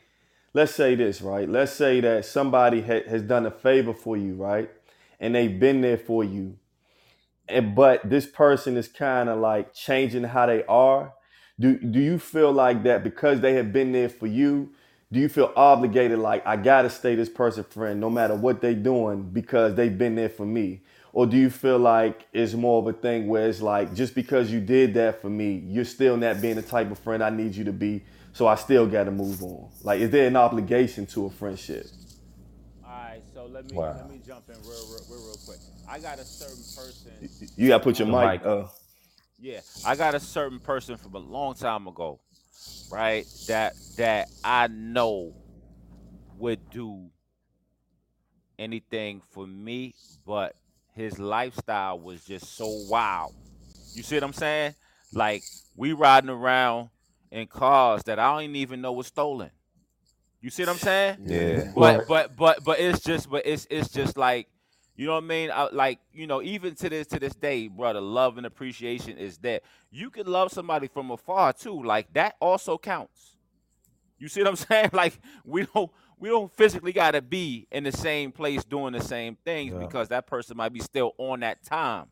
Speaker 2: let's say this, right? Let's say that somebody ha- has done a favor for you, right? And they've been there for you. And but this person is kind of like changing how they are. Do do you feel like that because they have been there for you? Do you feel obligated like I gotta stay this person friend no matter what they doing because they've been there for me? or do you feel like it's more of a thing where it's like just because you did that for me, you're still not being the type of friend I need you to be, so I still got to move on? Like, is there an obligation to a friendship?
Speaker 3: All right, so let me
Speaker 4: Wow.
Speaker 3: let me jump in real, real, real, real quick. I got a certain person.
Speaker 2: You got to put your mic.
Speaker 4: mic.
Speaker 2: Uh,
Speaker 3: Yeah, I got a certain person from a long time ago, right? That that I know would do anything for me, but his lifestyle was just so wild. You see what I'm saying? Like we riding around in cars that I don't even know was stolen. You see what I'm saying?
Speaker 4: Yeah.
Speaker 3: But but but but it's just but it's it's just like you know what I mean? I, like you know, even to this to this day, brother, love and appreciation is there. You can love somebody from afar too. Like that also counts. You see what I'm (laughs) saying? Like we don't we don't physically got to be in the same place doing the same things
Speaker 4: Yeah.
Speaker 3: because that person might be still on that time,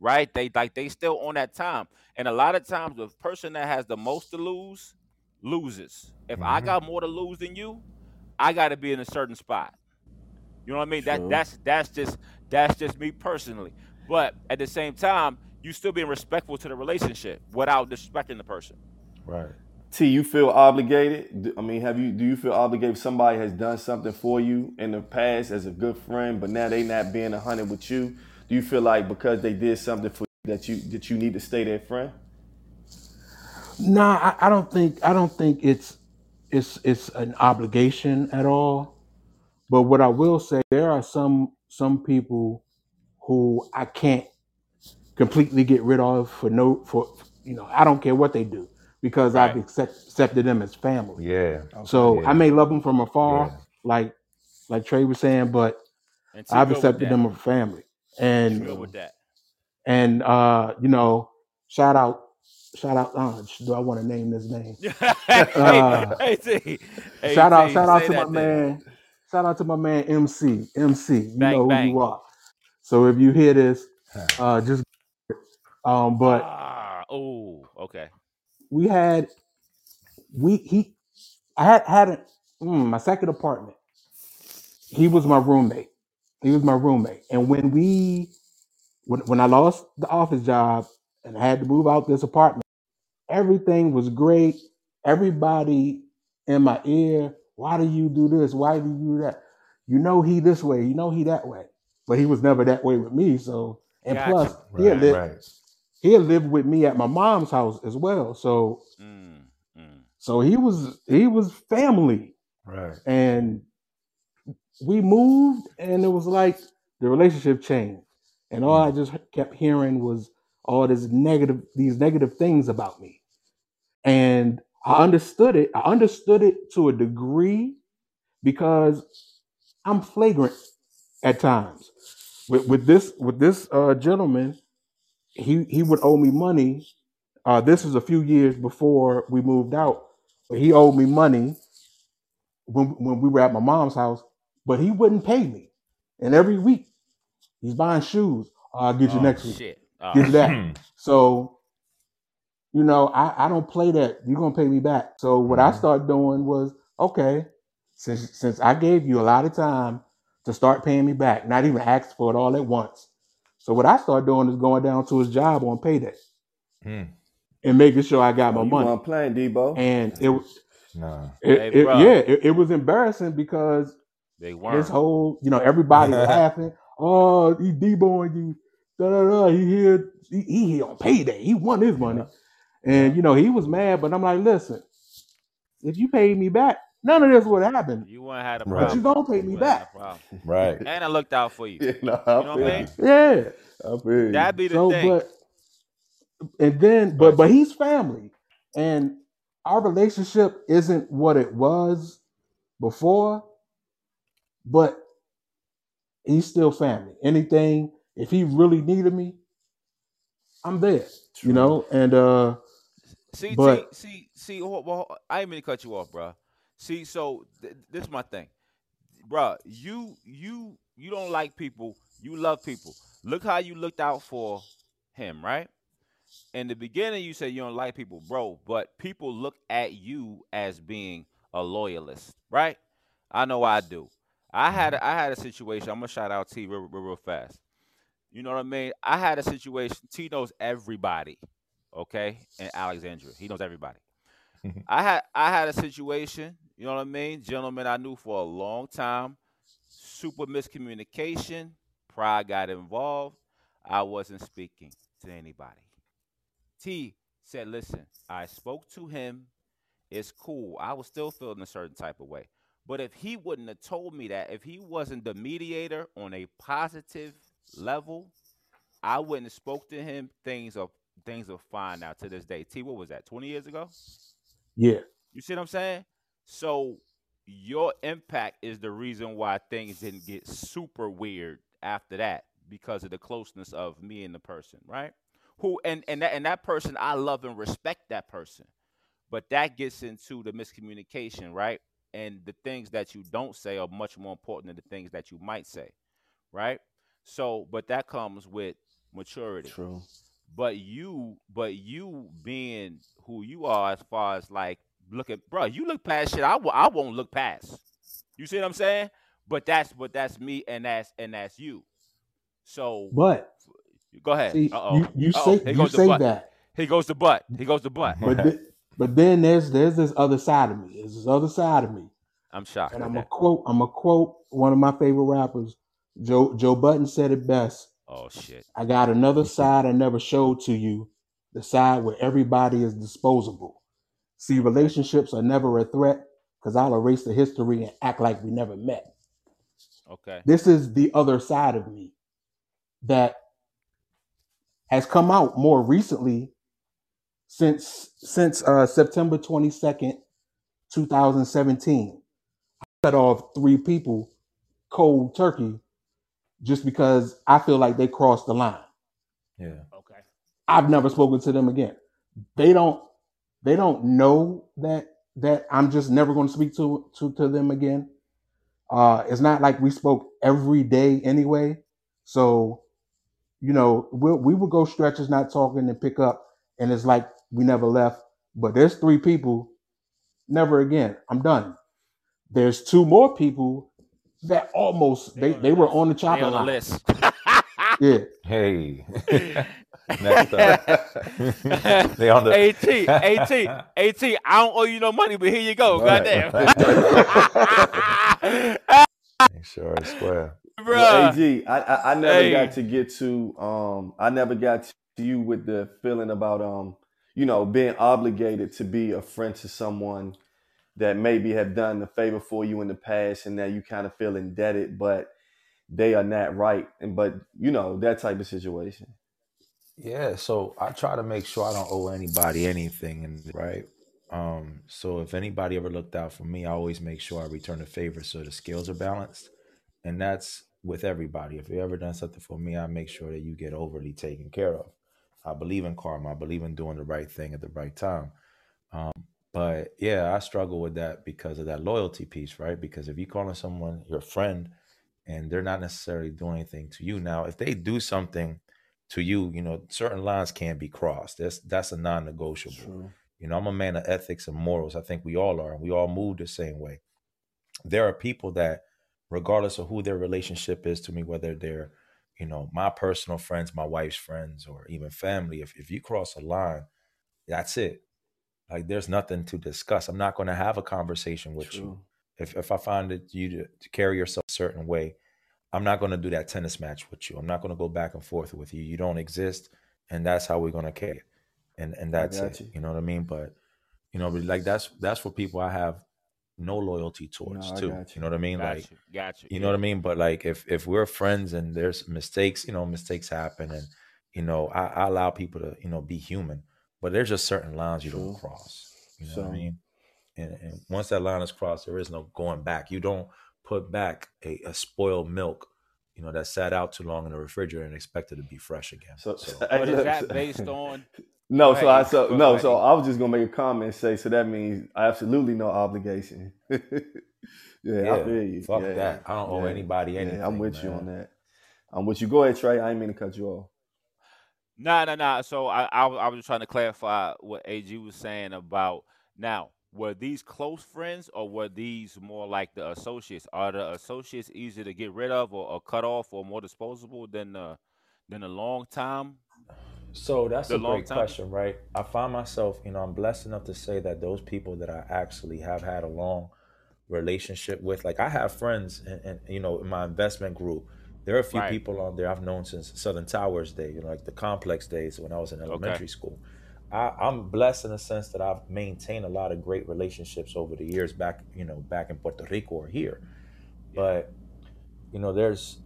Speaker 3: right? They like they still on that time, and a lot of times the person that has the most to lose loses. If I
Speaker 4: Mhm.
Speaker 3: got more to lose than you, I got to be in a certain spot. You know what I mean? That that's that's just that's just me personally. But at the same time, you still being respectful to the relationship without disrespecting the person.
Speaker 4: Right.
Speaker 2: T, you feel obligated? I mean, have you? Do you feel obligated if somebody has done something for you in the past as a good friend, but now they not being a hundred with you? Do you feel like because they did something for you that you that you need to stay their friend?
Speaker 1: Nah, I, I don't think I don't think it's it's it's an obligation at all. But what I will say, there are some some people who I can't completely get rid of for no for you know I don't care what they do because I've
Speaker 3: Right.
Speaker 1: accept, accepted them as family.
Speaker 4: Yeah.
Speaker 1: So
Speaker 4: Yeah.
Speaker 1: I may love them from afar,
Speaker 4: Yeah.
Speaker 1: like like Trey was saying, but
Speaker 3: And T
Speaker 1: I've
Speaker 3: good with
Speaker 1: accepted
Speaker 3: that.
Speaker 1: them as family.
Speaker 3: T
Speaker 1: And
Speaker 3: good with that.
Speaker 1: and uh, you know, shout out shout out. Uh, do I want to name this name? (laughs)
Speaker 3: hey,
Speaker 1: Uh,
Speaker 3: hey, T. Hey,
Speaker 1: shout out
Speaker 3: T,
Speaker 1: shout out
Speaker 3: say
Speaker 1: to my
Speaker 3: that then.
Speaker 1: man. Shout out to my man MC. MC, you
Speaker 3: Bang
Speaker 1: know who
Speaker 3: bang.
Speaker 1: you are. So if you hear this, uh, just um, but
Speaker 3: Ah, oh, okay.
Speaker 1: we had we he I had had a, mm, my second apartment. He was my roommate. He was my roommate, and when we when when I lost the office job and I had to move out this apartment, everything was great. Everybody in my ear, why do you do this? Why do you do that? You know he this way, you know he that way. But he was never that way with me. So and
Speaker 3: Got
Speaker 1: plus
Speaker 3: you.
Speaker 1: he had lived
Speaker 4: Right.
Speaker 1: he had lived with me at my mom's house as well. So
Speaker 3: Mm, mm.
Speaker 1: so he was he was family.
Speaker 4: Right.
Speaker 1: And we moved and it was like the relationship changed. And all I just kept hearing was all this negative these negative things about me. And I understood it. I understood it to a degree because I'm flagrant at times. With with this with this uh gentleman, he he would owe me money. Uh this was a few years before we moved out. But he owed me money when when we were at my mom's house, but he wouldn't pay me. And every week he's buying shoes. I'll get you
Speaker 3: Oh
Speaker 1: next week.
Speaker 3: shit. Oh
Speaker 1: Get you that. (laughs) So, you know, I, I don't play that. You're gonna pay me back. So what I
Speaker 4: Mhm.
Speaker 1: started doing was, okay, since since I gave you a lot of time to start paying me back, not even ask for it all at once. So what I started doing is going down to his job on payday
Speaker 4: Mm.
Speaker 1: and making sure I got
Speaker 2: Oh,
Speaker 1: my
Speaker 2: you
Speaker 1: money.
Speaker 2: weren't playing, Debo.
Speaker 1: And it was
Speaker 4: Nah.
Speaker 1: it,
Speaker 3: Hey,
Speaker 1: it- yeah, it, it was embarrassing because
Speaker 3: They weren't.
Speaker 1: whole, you know, everybody (laughs) laughing. Oh, he deboing you. Da da da. He here. He, he here on payday. He won his money, and you know he was mad. But I'm like, listen, if you paid me back, none of this would happen.
Speaker 3: You wouldn't have a
Speaker 4: Right.
Speaker 1: But you
Speaker 3: problem.
Speaker 1: gonna pay me back.
Speaker 4: Right.
Speaker 3: And I looked out for you. (laughs)
Speaker 2: Yeah, no, I
Speaker 3: You know what I
Speaker 2: feel
Speaker 3: mean?
Speaker 2: you.
Speaker 1: Yeah.
Speaker 2: I feel you.
Speaker 3: That be the
Speaker 1: So,
Speaker 3: thing.
Speaker 1: but and then, but but he's family, and our relationship isn't what it was before, but he's still family. Anything, if he really needed me, I'm there.
Speaker 2: True.
Speaker 1: You know, and uh,
Speaker 3: See,
Speaker 1: But-
Speaker 3: see, see, see. Well, well, I didn't mean to cut you off, bro. See, so th- this is my thing, bro. You, you, you don't like people. You love people. Look how you looked out for him, right? In the beginning, you said you don't like people, bro. But people look at you as being a loyalist, right? I know I do. I had, mm-hmm. I had a situation. I'm gonna shout out T real, real, real fast. You know what I mean? I had a situation. T knows everybody, okay, in Alexandria. He knows everybody. Mm-hmm. I had I had a situation. You know what I mean? Gentleman I knew for a long time. Super miscommunication. Pride got involved. I wasn't speaking to anybody. T said, "Listen, I spoke to him. It's cool. I was still feeling a certain type of way." But if he wouldn't have told me that, if he wasn't the mediator on a positive level, I wouldn't have spoke to him. Things are things are fine now to this day. T, what was that? Twenty years ago?
Speaker 1: Yeah.
Speaker 3: You see what I'm saying? So your impact is the reason why things didn't get super weird after that because of the closeness of me and the person, right? Who and and that and that person I love and respect that person. But that gets into the miscommunication, right? And the things that you don't say are much more important than the things that you might say, right? So, but that comes with maturity.
Speaker 2: True.
Speaker 3: But you, but you being who you are, as far as like looking bro, you look past shit. I w- I won't look past. You see what I'm saying? But that's but that's me, and that's and that's you. So
Speaker 1: But
Speaker 3: go ahead.
Speaker 1: see,
Speaker 3: Uh oh.
Speaker 1: you, you
Speaker 3: Uh-oh.
Speaker 1: say you say that,
Speaker 3: he goes to butt. he goes to butt.
Speaker 1: but th- but then there's there's this other side of me. There's this other side of me,
Speaker 3: I'm shocked.
Speaker 1: and I'm gonna quote. I'm gonna quote one of my favorite rappers. Joe Joe Budden said it best.
Speaker 3: Oh shit.
Speaker 1: I got another (laughs) side I never showed to you. The side where everybody is disposable. See, relationships are never a threat because I'll erase the history and act like we never met.
Speaker 3: Okay.
Speaker 1: This is the other side of me that has come out more recently since since uh, September 22nd, 2017. I cut off three people cold turkey just because I feel like they crossed the line.
Speaker 4: Yeah.
Speaker 3: Okay.
Speaker 1: I've never spoken to them again. They don't they don't know that that I'm just never going to speak to, to to them again. Uh it's not like we spoke every day anyway. So, you know, we we would go stretches not talking and pick up and it's like we never left. But there's three people never again. I'm done. There's two more people that almost they,
Speaker 3: on
Speaker 1: they were on the
Speaker 3: They
Speaker 1: chopping
Speaker 3: on the
Speaker 1: line.
Speaker 3: list. (laughs)
Speaker 1: Yeah.
Speaker 4: Hey. (laughs) Next up. (laughs) they on the
Speaker 3: AT, AT, AT. I don't owe you no money, but here you go.
Speaker 2: Right.
Speaker 3: Goddamn.
Speaker 4: Make sure it's square.
Speaker 2: Well, AG, I, I, I never
Speaker 3: Hey.
Speaker 2: got to get to um I never got to you with the feeling about um you know being obligated to be a friend to someone that maybe have done the favor for you in the past and now you kind of feel indebted but they are not right and but you know that type of situation.
Speaker 4: Yeah, so I try to make sure I don't owe anybody anything, and right. Um, so if anybody ever looked out for me, I always make sure I return the favor so the scales are balanced, and that's with everybody. If you ever done something for me, I make sure that you get overly taken care of. I believe in karma. I believe in doing the right thing at the right time. Um, but yeah, I struggle with that because of that loyalty piece, right? Because if you calling someone your friend and they're not necessarily doing anything to you now, if they do something to you, you know, certain lines can't be crossed. That's that's a non-negotiable. You know, I'm a man of ethics and morals. I think we all are, and we all move the same way. There are people that, regardless of who their relationship is to me, whether they're, you know, my personal friends, my wife's friends, or even family, if, if you cross a line, that's it. Like there's nothing to discuss. I'm not going to have a conversation with you. If if I find that you to, to carry yourself a certain way, I'm not going to do that tennis match with you. I'm not going to go back and forth with you. You don't exist, and that's how we're going to carry it. And and
Speaker 2: I
Speaker 4: it.
Speaker 2: you.
Speaker 4: You know what I mean? But you know, but like that's that's for people I have no loyalty towards
Speaker 2: I
Speaker 4: too. You
Speaker 2: you.
Speaker 4: know what I mean?
Speaker 3: Got
Speaker 4: Like
Speaker 3: you. Got you.
Speaker 4: you know what I mean? But like if if we're friends and there's mistakes, you know, mistakes happen and you know, I, I allow people to, you know, be human. But there's just certain lines you don't cross. You know what I mean? And, and once that line is crossed, there is no going back. You don't put back a, a spoiled milk, you know, that sat out too long in the refrigerator and expect it to be fresh again.
Speaker 2: so,
Speaker 4: So
Speaker 3: But is (laughs) that based on? (laughs)
Speaker 2: No,
Speaker 3: Go
Speaker 2: so I so no,
Speaker 3: ahead.
Speaker 2: so I was just gonna make a comment and say so that means absolutely no obligation. (laughs) yeah, I feel you.
Speaker 4: fuck
Speaker 2: yeah,
Speaker 4: that. I don't owe
Speaker 2: yeah,
Speaker 4: anybody
Speaker 2: yeah,
Speaker 4: anything.
Speaker 2: I'm with you on that. I'm with you. Go ahead, Trey. I ain't mean to cut you off.
Speaker 3: Nah, nah, nah. So I, I, was- I was just trying to clarify what AG was saying about now. Were these close friends or were these more like the associates? Are the associates easier to get rid of or, or cut off or more disposable than the Then a long time.
Speaker 4: So that's
Speaker 3: The
Speaker 4: a
Speaker 3: long
Speaker 4: great question, right? I find myself, you know, I'm blessed enough to say that those people that I actually have had a long relationship with, like I have friends, and you know, in my investment group, there are a few
Speaker 3: Right.
Speaker 4: people on there I've known since Southern Towers days, you know, like the complex days when I was in elementary school. I, I'm blessed in the sense that I've maintained a lot of great relationships over the years back, you know, back in Puerto Rico or here. But you know, there's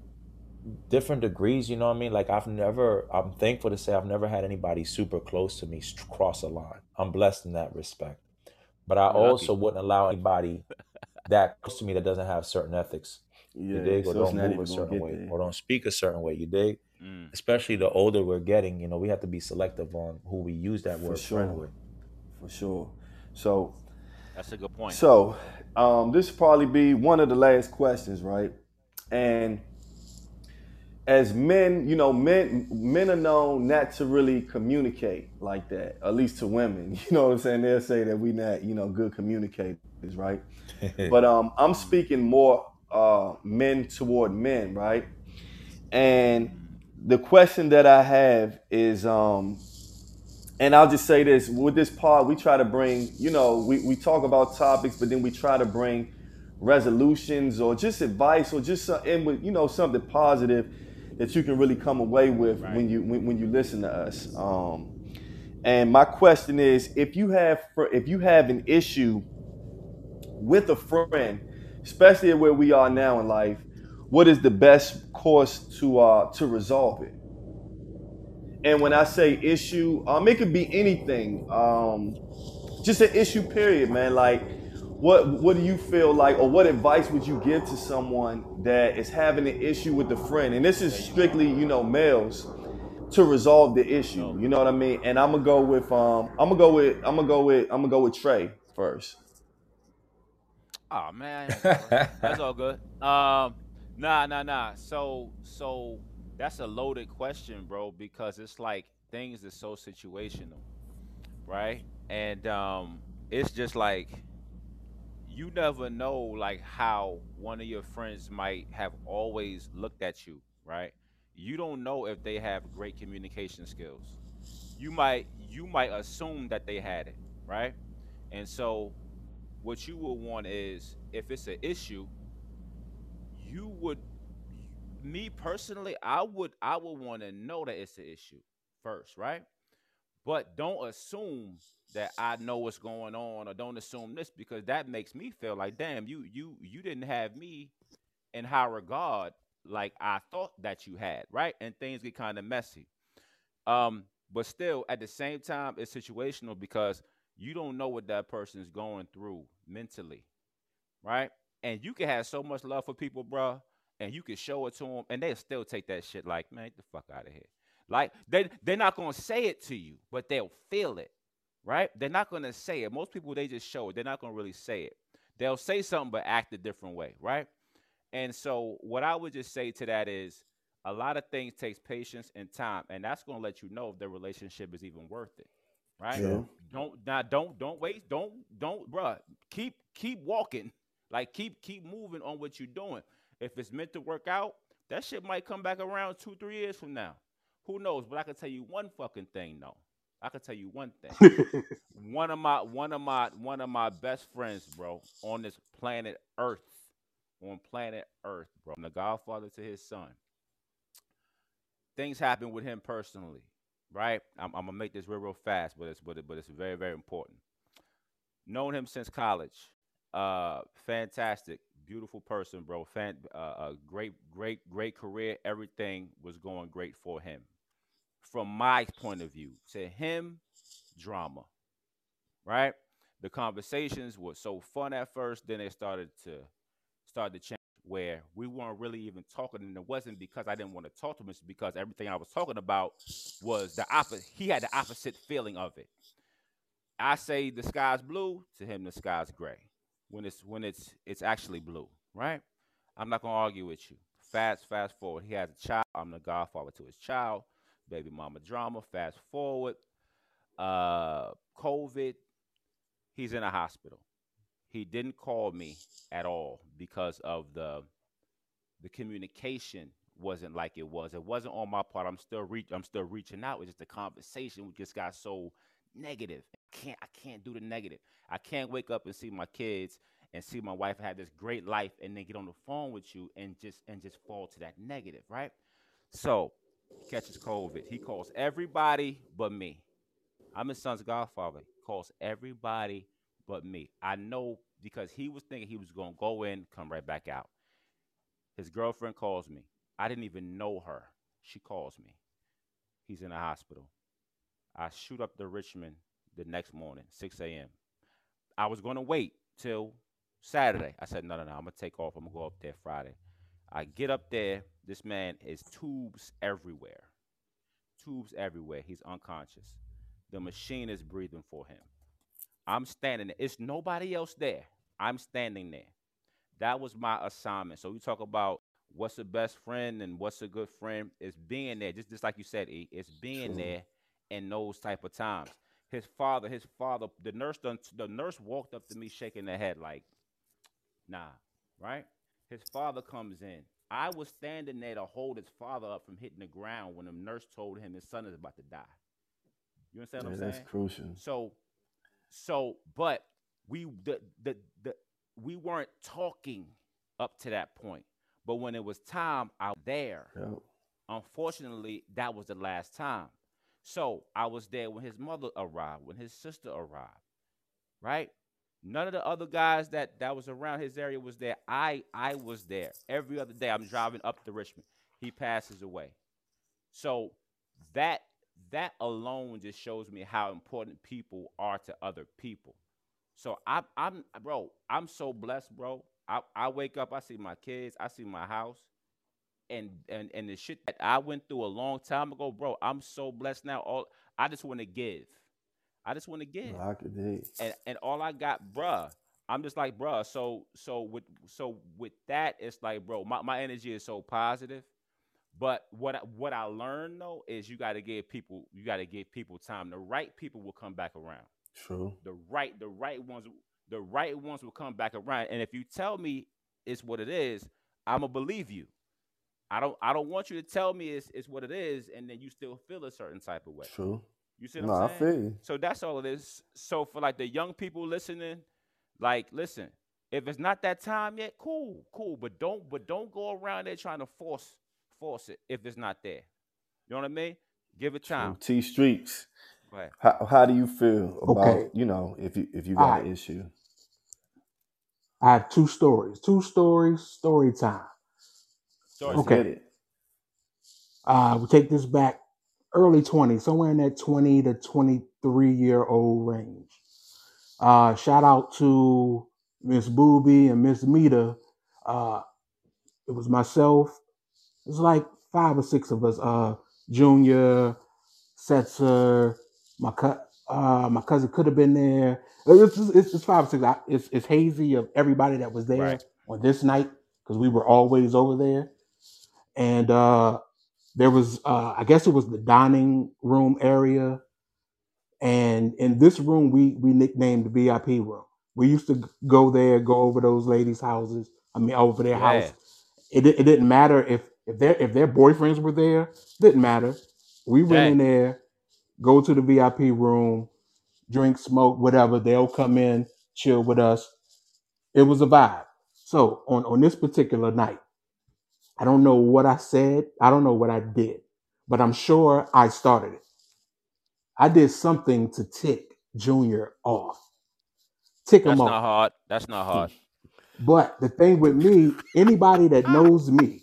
Speaker 4: different degrees. You know what I mean? Like I've never. I'm thankful to say I've never had anybody super close to me cross a line. I'm blessed in that respect. But I
Speaker 3: Lucky.
Speaker 4: also wouldn't allow anybody that close to me that doesn't have certain ethics.
Speaker 2: Yeah,
Speaker 4: you dig? Or
Speaker 2: so
Speaker 4: don't move a certain way,
Speaker 2: there.
Speaker 4: or don't speak a certain way. You dig?
Speaker 3: Mm.
Speaker 4: Especially the older we're getting, you know, we have to be selective on who we use that
Speaker 2: For
Speaker 4: word
Speaker 2: sure.
Speaker 4: friend with.
Speaker 2: for sure. So
Speaker 3: That's a good point.
Speaker 2: So, um, this will probably be one of the last questions, right? And as men, you know, men men are known not to really communicate like that, at least to women. (laughs) You know what I'm saying? They'll say that we not, you know, good communicators, right? (laughs) But um, I'm speaking more uh, men toward men, right? And the question that I have is, um, and I'll just say this with this part, we try to bring, you know, we, we talk about topics, but then we try to bring resolutions or just advice or just and with, you know, something positive that you can really come away with when you when, when you listen to us. Um, and my question is, if you have if you have an issue with a friend, especially where we are now in life, what is the best course to uh, to resolve it? And when I say issue, um, it could be anything. Um, just an issue, period, man. Like, what what do you feel like, or what advice would you give to someone that is having an issue with a friend? And this is strictly, you know, males to resolve the issue. You know what I mean? And I'm gonna go with um, I'm gonna go with I'm gonna go with I'm gonna go with Trey first.
Speaker 3: Oh man, (laughs) that's all good. Um, nah, nah, nah. So, so that's a loaded question, bro, because it's like things are so situational, right? And um, it's just like you never know, like how one of your friends might have always looked at you, right? You don't know if they have great communication skills. You might, you might assume that they had it, right? And so what you will want is if it's an issue you would me personally i would i would want to know that it's an issue first right? But don't assume that i know what's going on or don't assume this because that makes me feel like damn you you you didn't have me in high regard like i thought that you had right? And things get kind of messy. Um but still at the same time it's situational because you don't know what that person is going through mentally, right? And you can have so much love for people, bro, and you can show it to them, and they'll still take that shit like, man, get the fuck out of here. Like they they're not gonna say it to you, but they'll feel it, right? They're not gonna say it. Most people they just show it. They're not gonna really say it. They'll say something but act a different way, right? And so what I would just say to that is a lot of things takes patience and time, and that's gonna let you know if the relationship is even worth it, right?
Speaker 2: True.
Speaker 3: Don't now don't don't wait don't don't bruh keep keep walking like keep keep moving on what you're doing. If it's meant to work out, that shit might come back around two three years from now. Who knows? But I can tell you one fucking thing though. I can tell you one thing. (laughs) one of my one of my one of my best friends, bro, on this planet Earth, on planet Earth, bro. I'm the godfather to his son. Things happen with him personally, right? I'm, I'm gonna make this real real fast, but it's but it, but it's very very important. Known him since college. Uh, fantastic, beautiful person, bro. Fan, uh, a great great great career. Everything was going great for him. From my point of view, to him, drama, right? The conversations were so fun at first, then they started to start to change where we weren't really even talking, and it wasn't because I didn't want to talk to him, it's because everything I was talking about was the opposite. He had the opposite feeling of it. I say the sky's blue, to him the sky's gray. When it's when it's it's actually blue, right? I'm not gonna argue with you. Fast, fast forward. He has a child. I'm the godfather to his child. Baby mama drama. Fast forward. Uh, COVID. He's in a hospital. He didn't call me at all because of the the communication wasn't like it was. It wasn't on my part. I'm still reach. I'm still reaching out. It's just the conversation we just got so negative. I can't. I can't do the negative. I can't wake up and see my kids and see my wife have this great life and then get on the phone with you and just and just fall to that negative, right? So he catches COVID. He calls everybody but me. I'm his son's godfather. He calls everybody but me. I know because he was thinking he was gonna go in, come right back out. His girlfriend calls me. I didn't even know her. She calls me. He's in the hospital. I shoot up to Richmond the next morning, 6 a.m. I was gonna wait till Saturday. I said, no, no, no, I'm gonna take off. I'm gonna go up there Friday. I get up there. This man is tubes everywhere. Tubes everywhere. He's unconscious. The machine is breathing for him. I'm standing there. It's nobody else there. I'm standing there. That was my assignment. So we talk about what's a best friend and what's a good friend. It's being there, just just like you said, E. It's being there in those type of times. His father, his father, the nurse done, the nurse walked up to me shaking her head like, nah, right? His father comes in. I was standing there to hold his father up from hitting the ground when the nurse told him his son is about to die. You understand
Speaker 2: Yeah,
Speaker 3: what I'm saying?
Speaker 2: that's crucial.
Speaker 3: So, so, but we the the the we weren't talking up to that point. But when it was time out there, unfortunately, that was the last time. So I was there when his mother arrived, when his sister arrived, right? None of the other guys that that was around his area was there. I I was there every other day. I'm driving up to Richmond. He passes away. So that that alone just shows me how important people are to other people. So I, I'm, bro, I'm so blessed, bro. I, I wake up, I see my kids, I see my house, and and and the shit that I went through a long time ago, bro. I'm so blessed now. All I just want to give. I just want to give
Speaker 2: I could dig.
Speaker 3: and and all I got, bruh. I'm just like, bruh. So so with so with that, it's like, bro, my, my energy is so positive. But what I, what I learned though is you got to give people you got to give people time. The right people will come back around.
Speaker 2: True.
Speaker 3: The right the right ones the right ones will come back around. And if you tell me it's what it is, I'ma believe you. I don't I don't want you to tell me it's it's what it is, and then you still feel a certain type of way.
Speaker 2: True.
Speaker 3: You see what
Speaker 2: No,
Speaker 3: I'm
Speaker 2: I
Speaker 3: saying?
Speaker 2: feel you.
Speaker 3: So that's all it is. So for like the young people listening, like listen, if it's not that time yet, cool, cool. But don't but don't go around there trying to force force it if it's not there. You know what I mean? Give it
Speaker 2: True.
Speaker 3: time.
Speaker 2: T Streets.
Speaker 3: Go ahead.
Speaker 2: How how do you feel about
Speaker 1: Okay.
Speaker 2: you know if you if you got
Speaker 1: right.
Speaker 2: an issue?
Speaker 1: I have two stories. Two stories, story time.
Speaker 3: Story
Speaker 1: Okay.
Speaker 2: get it.
Speaker 1: Uh, we take this back early 20, somewhere in that 20 to 23 year old range. Uh, shout out to Miss Booby and Miss Mita. Uh, it was myself. It was like five or six of us. Uh, Junior, Setzer, my co- uh, my cousin could have been there. It's, it's, it's five or six. I, it's, it's hazy of everybody that was there
Speaker 3: Right.
Speaker 1: on this night because we were always over there. And uh, there was, uh, I guess it was the dining room area. And in this room, we we nicknamed the VIP room. We used to go there, go over those ladies' houses. I mean, over their
Speaker 3: Yeah.
Speaker 1: house. It, it didn't matter if if their if their boyfriends were there. Didn't matter. We went in there, go to the VIP room, drink, smoke, whatever. They'll come in, chill with us. It was a vibe. So on on this particular night, I don't know what I said. I don't know what I did, but I'm sure I started it. I did something to tick Junior off, tick him
Speaker 3: That's
Speaker 1: off.
Speaker 3: not hard. That's not hard.
Speaker 1: But the thing with me, anybody that ah. knows me,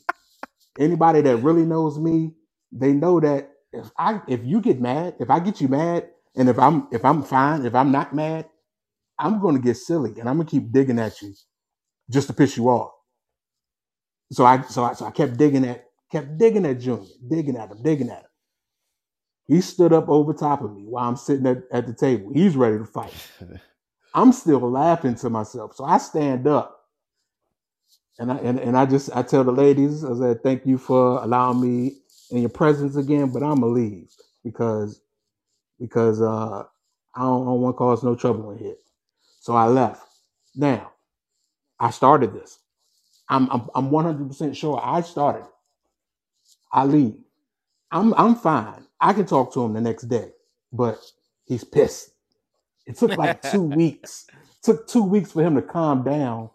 Speaker 1: anybody that really knows me, they know that if I if you get mad, if I get you mad, and if I'm if I'm fine, if I'm not mad, I'm gonna get silly and I'm gonna keep digging at you just to piss you off. So I so I so I kept digging at kept digging at Junior, digging at him, digging at him. He stood up over top of me while I'm sitting at, at the table. He's ready to fight. (laughs) I'm still laughing to myself. So I stand up and I and, and I just I tell the ladies, I said, thank you for allowing me in your presence again, but I'm gonna leave because because uh I don't, I don't want to cause no trouble in here. So I left. Now, I started this. I'm I'm I'm 100% sure I started it. I leave. I'm I'm fine. I can talk to him the next day, but he's pissed. It took like (laughs) two weeks. took two weeks for him to calm down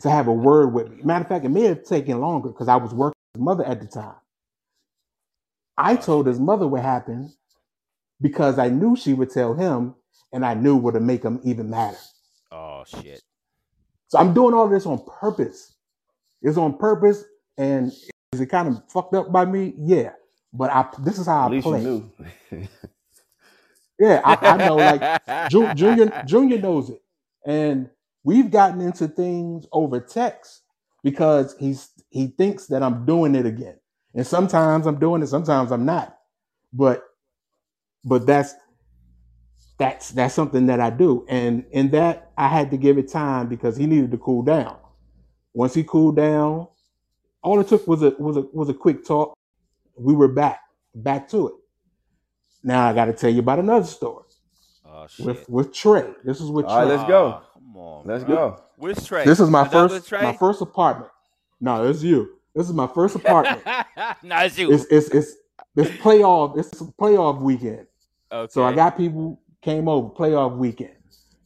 Speaker 1: to have a word with me. Matter of fact, it may have taken longer because I was working with his mother at the time. I told his mother what happened because I knew she would tell him, and I knew what would make him even madder.
Speaker 3: Oh shit.
Speaker 1: So I'm doing all this on purpose. It's on purpose, and is it kind of fucked up by me? Yeah, but I this is how
Speaker 2: At
Speaker 1: I play.
Speaker 2: knew.
Speaker 1: Yeah, I, I know. Like (laughs) Junior, Junior knows it, and we've gotten into things over text because he's he thinks that I'm doing it again, and sometimes I'm doing it, sometimes I'm not. But but that's that's that's something that I do, and in that I had to give it time because he needed to cool down. Once he cooled down, all it took was a was a was a quick talk. We were back back to it. Now I got to tell you about another story
Speaker 3: oh
Speaker 1: with
Speaker 3: shit.
Speaker 1: with Trey. This is with
Speaker 2: All right,
Speaker 1: Trey.
Speaker 2: let's go. Ah.
Speaker 3: Aw, come on,
Speaker 2: Let's
Speaker 3: bro.
Speaker 2: go.
Speaker 3: Where's Trey?
Speaker 1: This is my
Speaker 3: Another
Speaker 1: first my first apartment. No, it's you. This is my first (laughs) apartment.
Speaker 3: no, it's you.
Speaker 1: It's it's it's it's playoff. It's playoff weekend.
Speaker 3: okay.
Speaker 1: So I got people came over playoff weekend.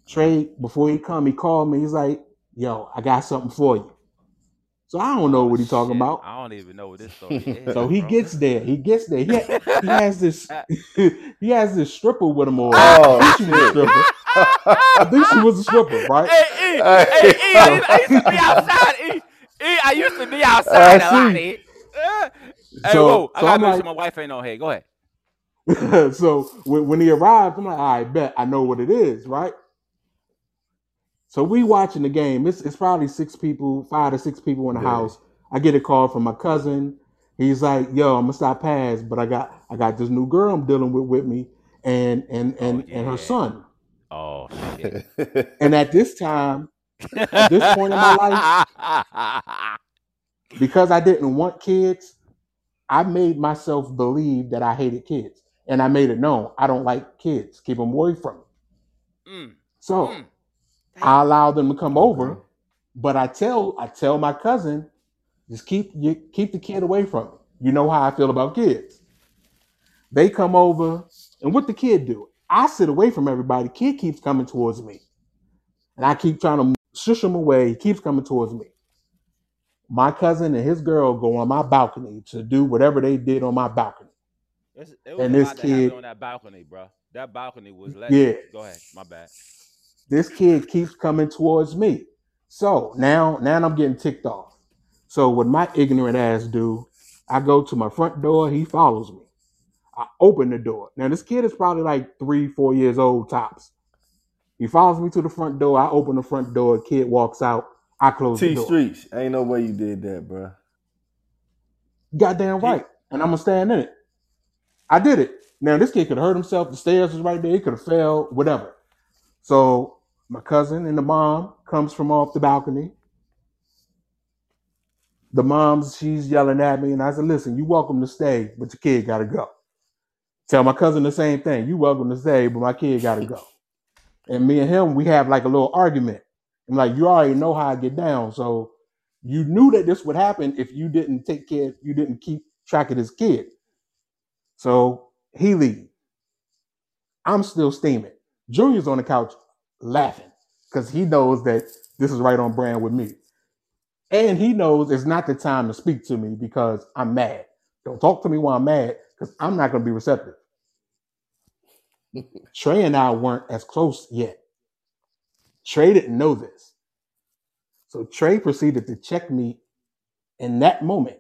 Speaker 1: Trey, before he come, he called me. He's like, "Yo, I got something for you." So I don't know
Speaker 3: Oh
Speaker 1: what he's talking about.
Speaker 3: I don't even know what this story (laughs) is.
Speaker 1: So he
Speaker 3: bro.
Speaker 1: gets there. He gets there. He, ha- he has this. (laughs) (laughs) he has this stripper with him. Or
Speaker 2: Oh,
Speaker 1: I think she was a stripper. I think she was a stripper, right?
Speaker 3: Hey, E, hey, E, I, used- I used to be outside. E, E, I used to be outside
Speaker 2: I
Speaker 3: a lot.
Speaker 2: see.
Speaker 3: E. Uh, hey,
Speaker 1: So-
Speaker 3: whoa, I
Speaker 1: so
Speaker 3: gotta
Speaker 1: I'm
Speaker 3: make
Speaker 1: like-
Speaker 3: sure my wife ain't on here. Go ahead.
Speaker 1: so when, when he arrives, I'm like, I bet I know what it is, right? So we watching the game. It's it's probably six people, five to six people in the
Speaker 2: Yeah.
Speaker 1: house. I get a call from my cousin. He's like, "Yo, I'm gonna stop past, but I got I got this new girl I'm dealing with with me, and and and
Speaker 3: Oh,
Speaker 1: and her son."
Speaker 3: Oh shit. (laughs)
Speaker 1: And at this time, At this point in my
Speaker 3: life, (laughs)
Speaker 1: because I didn't want kids, I made myself believe that I hated kids, and I made it known I don't like kids. Keep them away from me.
Speaker 3: mm,
Speaker 1: So
Speaker 3: mm.
Speaker 1: I allow them to come over, but I tell I tell my cousin, just keep you keep the kid away from me. You know how I feel about kids. They come over, and what the kid do? I sit away from everybody. Kid keeps coming towards me, and I keep trying to shush him away. He keeps coming towards me. My cousin and his girl go on my balcony to do whatever they did on my balcony.
Speaker 3: It was
Speaker 1: And this
Speaker 3: lot that happened
Speaker 1: kid-
Speaker 3: on that balcony, bro. That balcony was legend.
Speaker 1: Yeah.
Speaker 3: Go ahead. My bad.
Speaker 1: This kid keeps coming towards me. So now, now I'm getting ticked off. So what my ignorant ass do, I go to my front door. He follows me. I open the door. Now this kid is probably like three, four years old tops. He follows me to the front door. I open the front door. Kid walks out. I close the door. T.
Speaker 2: Streets. Ain't no way you did that, bro.
Speaker 1: Goddamn right. And I'm gonna stand in it. I did it. Now this kid could have hurt himself. The stairs was right there. He could have fell. Whatever. So my cousin and the mom comes from off the balcony. The mom's she's yelling at me, and I said, "Listen, you welcome to stay, but your kid gotta go." Tell my cousin the same thing. You welcome to stay, but my kid gotta go. And me and him, we have like a little argument. I'm like, you already know how I get down, so you knew that this would happen if you didn't take care, you didn't keep track of this kid. So he leave. I'm still steaming. Junior's on the couch laughing because he knows that this is right on brand with me. And he knows it's not the time to speak to me because I'm mad. Don't talk to me while I'm mad because I'm not going to be receptive. (laughs) Trey and I weren't as close yet. Trey didn't know this. So Trey proceeded to check me in that moment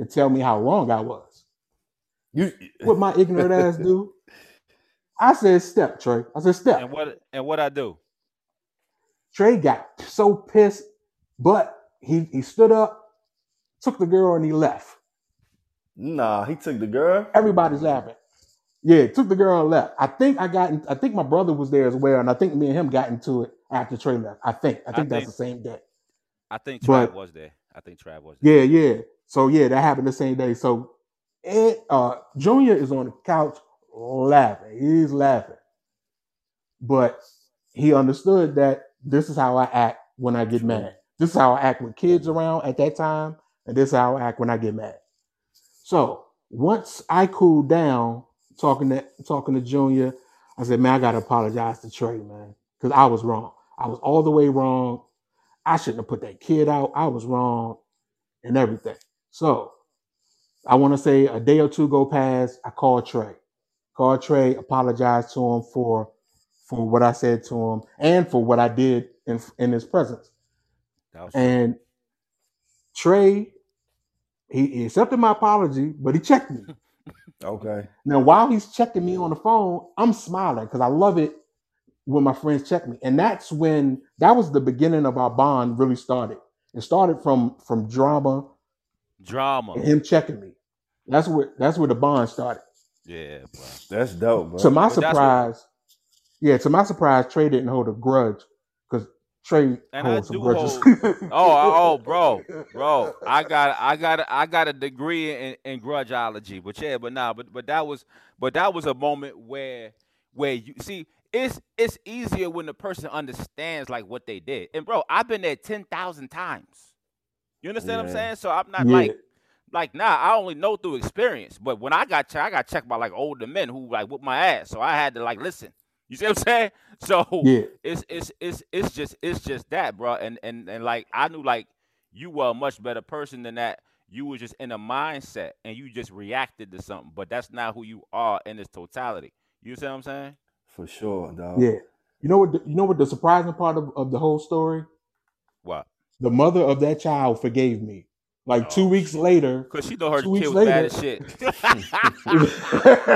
Speaker 1: to tell me how wrong I was.
Speaker 2: You
Speaker 1: What my ignorant ass (laughs) do? I said, step, Trey. I said, step.
Speaker 3: And what and what I do?
Speaker 1: Trey got so pissed, but he, he stood up, took the girl, and he left.
Speaker 2: Nah, he took the girl.
Speaker 1: Everybody's laughing. Yeah, took the girl and left. I think I got. In, I think my brother was there as well, and I think me and him got into it after Trey left. I think. I
Speaker 3: I
Speaker 1: think that's
Speaker 3: think-
Speaker 1: the same day.
Speaker 3: I think
Speaker 1: But-
Speaker 3: Trav was there. I think Trav was there.
Speaker 1: Yeah, yeah. So yeah, that happened the same day. So Ed, uh, Junior is on the couch laughing. He's laughing, but he understood that this is how I act when I get mad. This is how I act with kids around at that time, and this is how I act when I get mad. So once I cooled down, talking to talking to Junior, I said, man, I gotta apologize to Trey, man, because I was wrong. I was all the way wrong. I shouldn't have put that kid out. I was wrong and everything. So I want to say a day or two go past. I called Trey. Called Trey, apologized to him for for what I said to him and for what I did in in his presence.
Speaker 3: That was
Speaker 1: And Trey, he, he accepted my apology, but he checked me. (laughs)
Speaker 2: Okay.
Speaker 1: Now, while he's checking me on the phone, I'm smiling because I love it when my friends check me. And that's when that was the beginning of our bond really started. It started from from drama
Speaker 3: drama.
Speaker 1: and him checking me. That's where that's where the bond started.
Speaker 3: Yeah, bro.
Speaker 2: That's dope, bro.
Speaker 1: To my
Speaker 3: But that's what-
Speaker 1: surprise, yeah, to my surprise, Trey didn't hold a grudge because Trey
Speaker 3: And I
Speaker 1: holds some
Speaker 3: do
Speaker 1: grudges. (laughs)
Speaker 3: Oh, oh, oh, bro, bro. I got, I got, I got a degree in, in grudgeology, but yeah, but nah, but but that was, but that was a moment where, where you see, it's it's easier when the person understands like what they did. And bro, I've been there ten thousand times. You understand what I'm
Speaker 2: Yeah.
Speaker 3: saying? So I'm not
Speaker 1: Yeah.
Speaker 3: like, like nah. I only know through experience. But when I got checked, I got checked by like older men who like whooped my ass. So I had to like listen. You see what I'm saying? (laughs) So
Speaker 1: yeah,
Speaker 3: it's it's it's it's just it's just that, bro. And and and like I knew like you were a much better person than that. You were just in a mindset and you just reacted to something, but that's not who you are in its totality. You see what I'm saying?
Speaker 2: For sure, dog.
Speaker 1: yeah. You know what? The, you know what? The surprising part of, of the whole story,
Speaker 3: What?
Speaker 1: the mother of that child forgave me. Like two weeks
Speaker 3: shit.
Speaker 1: later,
Speaker 3: Cause she know her
Speaker 1: Two
Speaker 3: kid
Speaker 1: weeks
Speaker 3: was bad as shit. (laughs)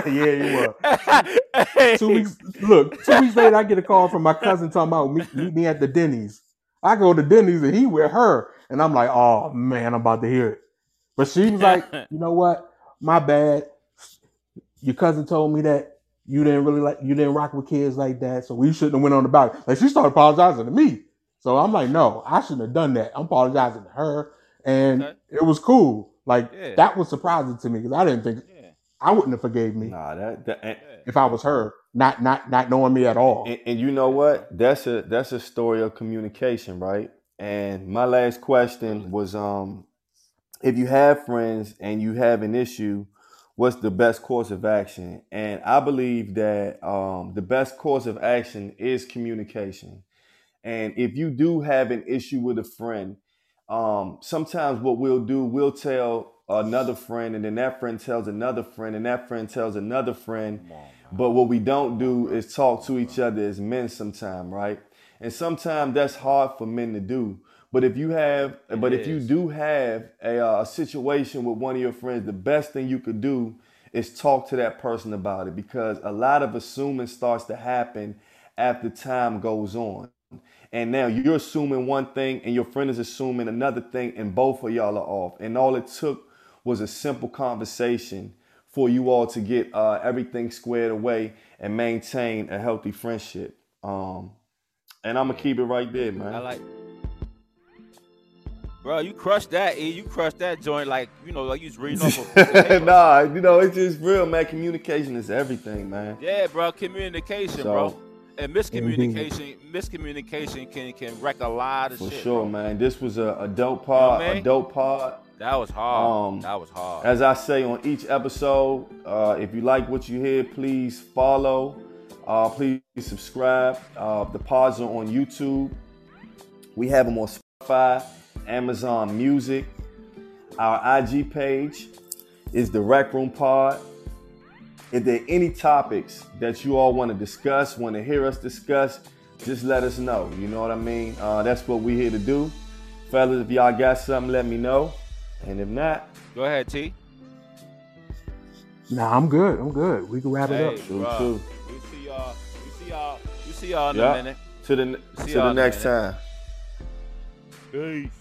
Speaker 1: yeah, you were. Two weeks. Look, two weeks later, I get a call from my cousin talking about meet, meet me at the Denny's. I go to Denny's and he with her, and I'm like, oh man, I'm about to hear it. But she was like, (laughs) you know what? My bad. Your cousin told me that you didn't really like you didn't rock with kids like that, so we shouldn't have went on the back. Like she started apologizing to me. So I'm like, no, I shouldn't have done that. I'm apologizing to her, and
Speaker 3: Okay.
Speaker 1: it was cool. Like
Speaker 3: Yeah.
Speaker 1: that was surprising to me because I didn't think
Speaker 3: Yeah.
Speaker 1: I wouldn't have forgave me
Speaker 2: Nah, that, that and,
Speaker 1: if I was her, not not not knowing me at all.
Speaker 2: and, and you know what? That's a that's a story of communication, right? And my last question was um if you have friends and you have an issue, what's the best course of action? And I believe that um, the best course of action is communication. And if you do have an issue with a friend, um, sometimes what we'll do, we'll tell another friend, and then that friend tells another friend, and that friend tells another friend.
Speaker 3: On.
Speaker 2: But what we don't do is talk to each other as men sometimes, right? And sometimes that's hard for men to do. But if you have,
Speaker 3: It
Speaker 2: but if you do have a, uh, a situation with one of your friends, the best thing you could do is talk to that person about it because a lot of assuming starts to happen after time goes on. And now you're assuming one thing and your friend is assuming another thing, and both of y'all are off. And all it took was a simple conversation for you all to get uh, everything squared away and maintain a healthy friendship. Um, and I'm gonna keep it right there, man.
Speaker 3: I like. Bro, you crushed that, E. You crushed that joint like you know, like you was reading off of (laughs)
Speaker 2: nah, you know, it's just real, man. Communication is everything, man.
Speaker 3: Yeah, bro, communication,
Speaker 2: So-
Speaker 3: bro. And miscommunication, miscommunication can can wreck a lot of shit.
Speaker 2: For
Speaker 3: shit.
Speaker 2: sure,
Speaker 3: bro.
Speaker 2: man. This was a, a dope
Speaker 3: You
Speaker 2: pod,
Speaker 3: know what mean?
Speaker 2: dope pod.
Speaker 3: That was hard.
Speaker 2: Um,
Speaker 3: that was hard.
Speaker 2: As I say on each episode, uh, if you like what you hear, please follow. Uh, please subscribe. Uh, the pods are on YouTube. We have them on Spotify, Amazon Music. Our IG page is the Wreck Room Pod. If there are any topics that you all want to discuss, want to hear us discuss, just let us know. You know what I mean? Uh, that's what we're here to do. Fellas, if y'all got something, let me know. And if not,
Speaker 3: Go ahead, T.
Speaker 1: Nah, I'm good. I'm good. We can wrap it up.
Speaker 3: Hey,
Speaker 2: True,
Speaker 3: We see y'all. We see y'all. We see y'all in
Speaker 2: Yeah.
Speaker 3: a minute.
Speaker 2: to the
Speaker 3: See
Speaker 2: to
Speaker 3: y'all
Speaker 2: the next time.
Speaker 3: Peace.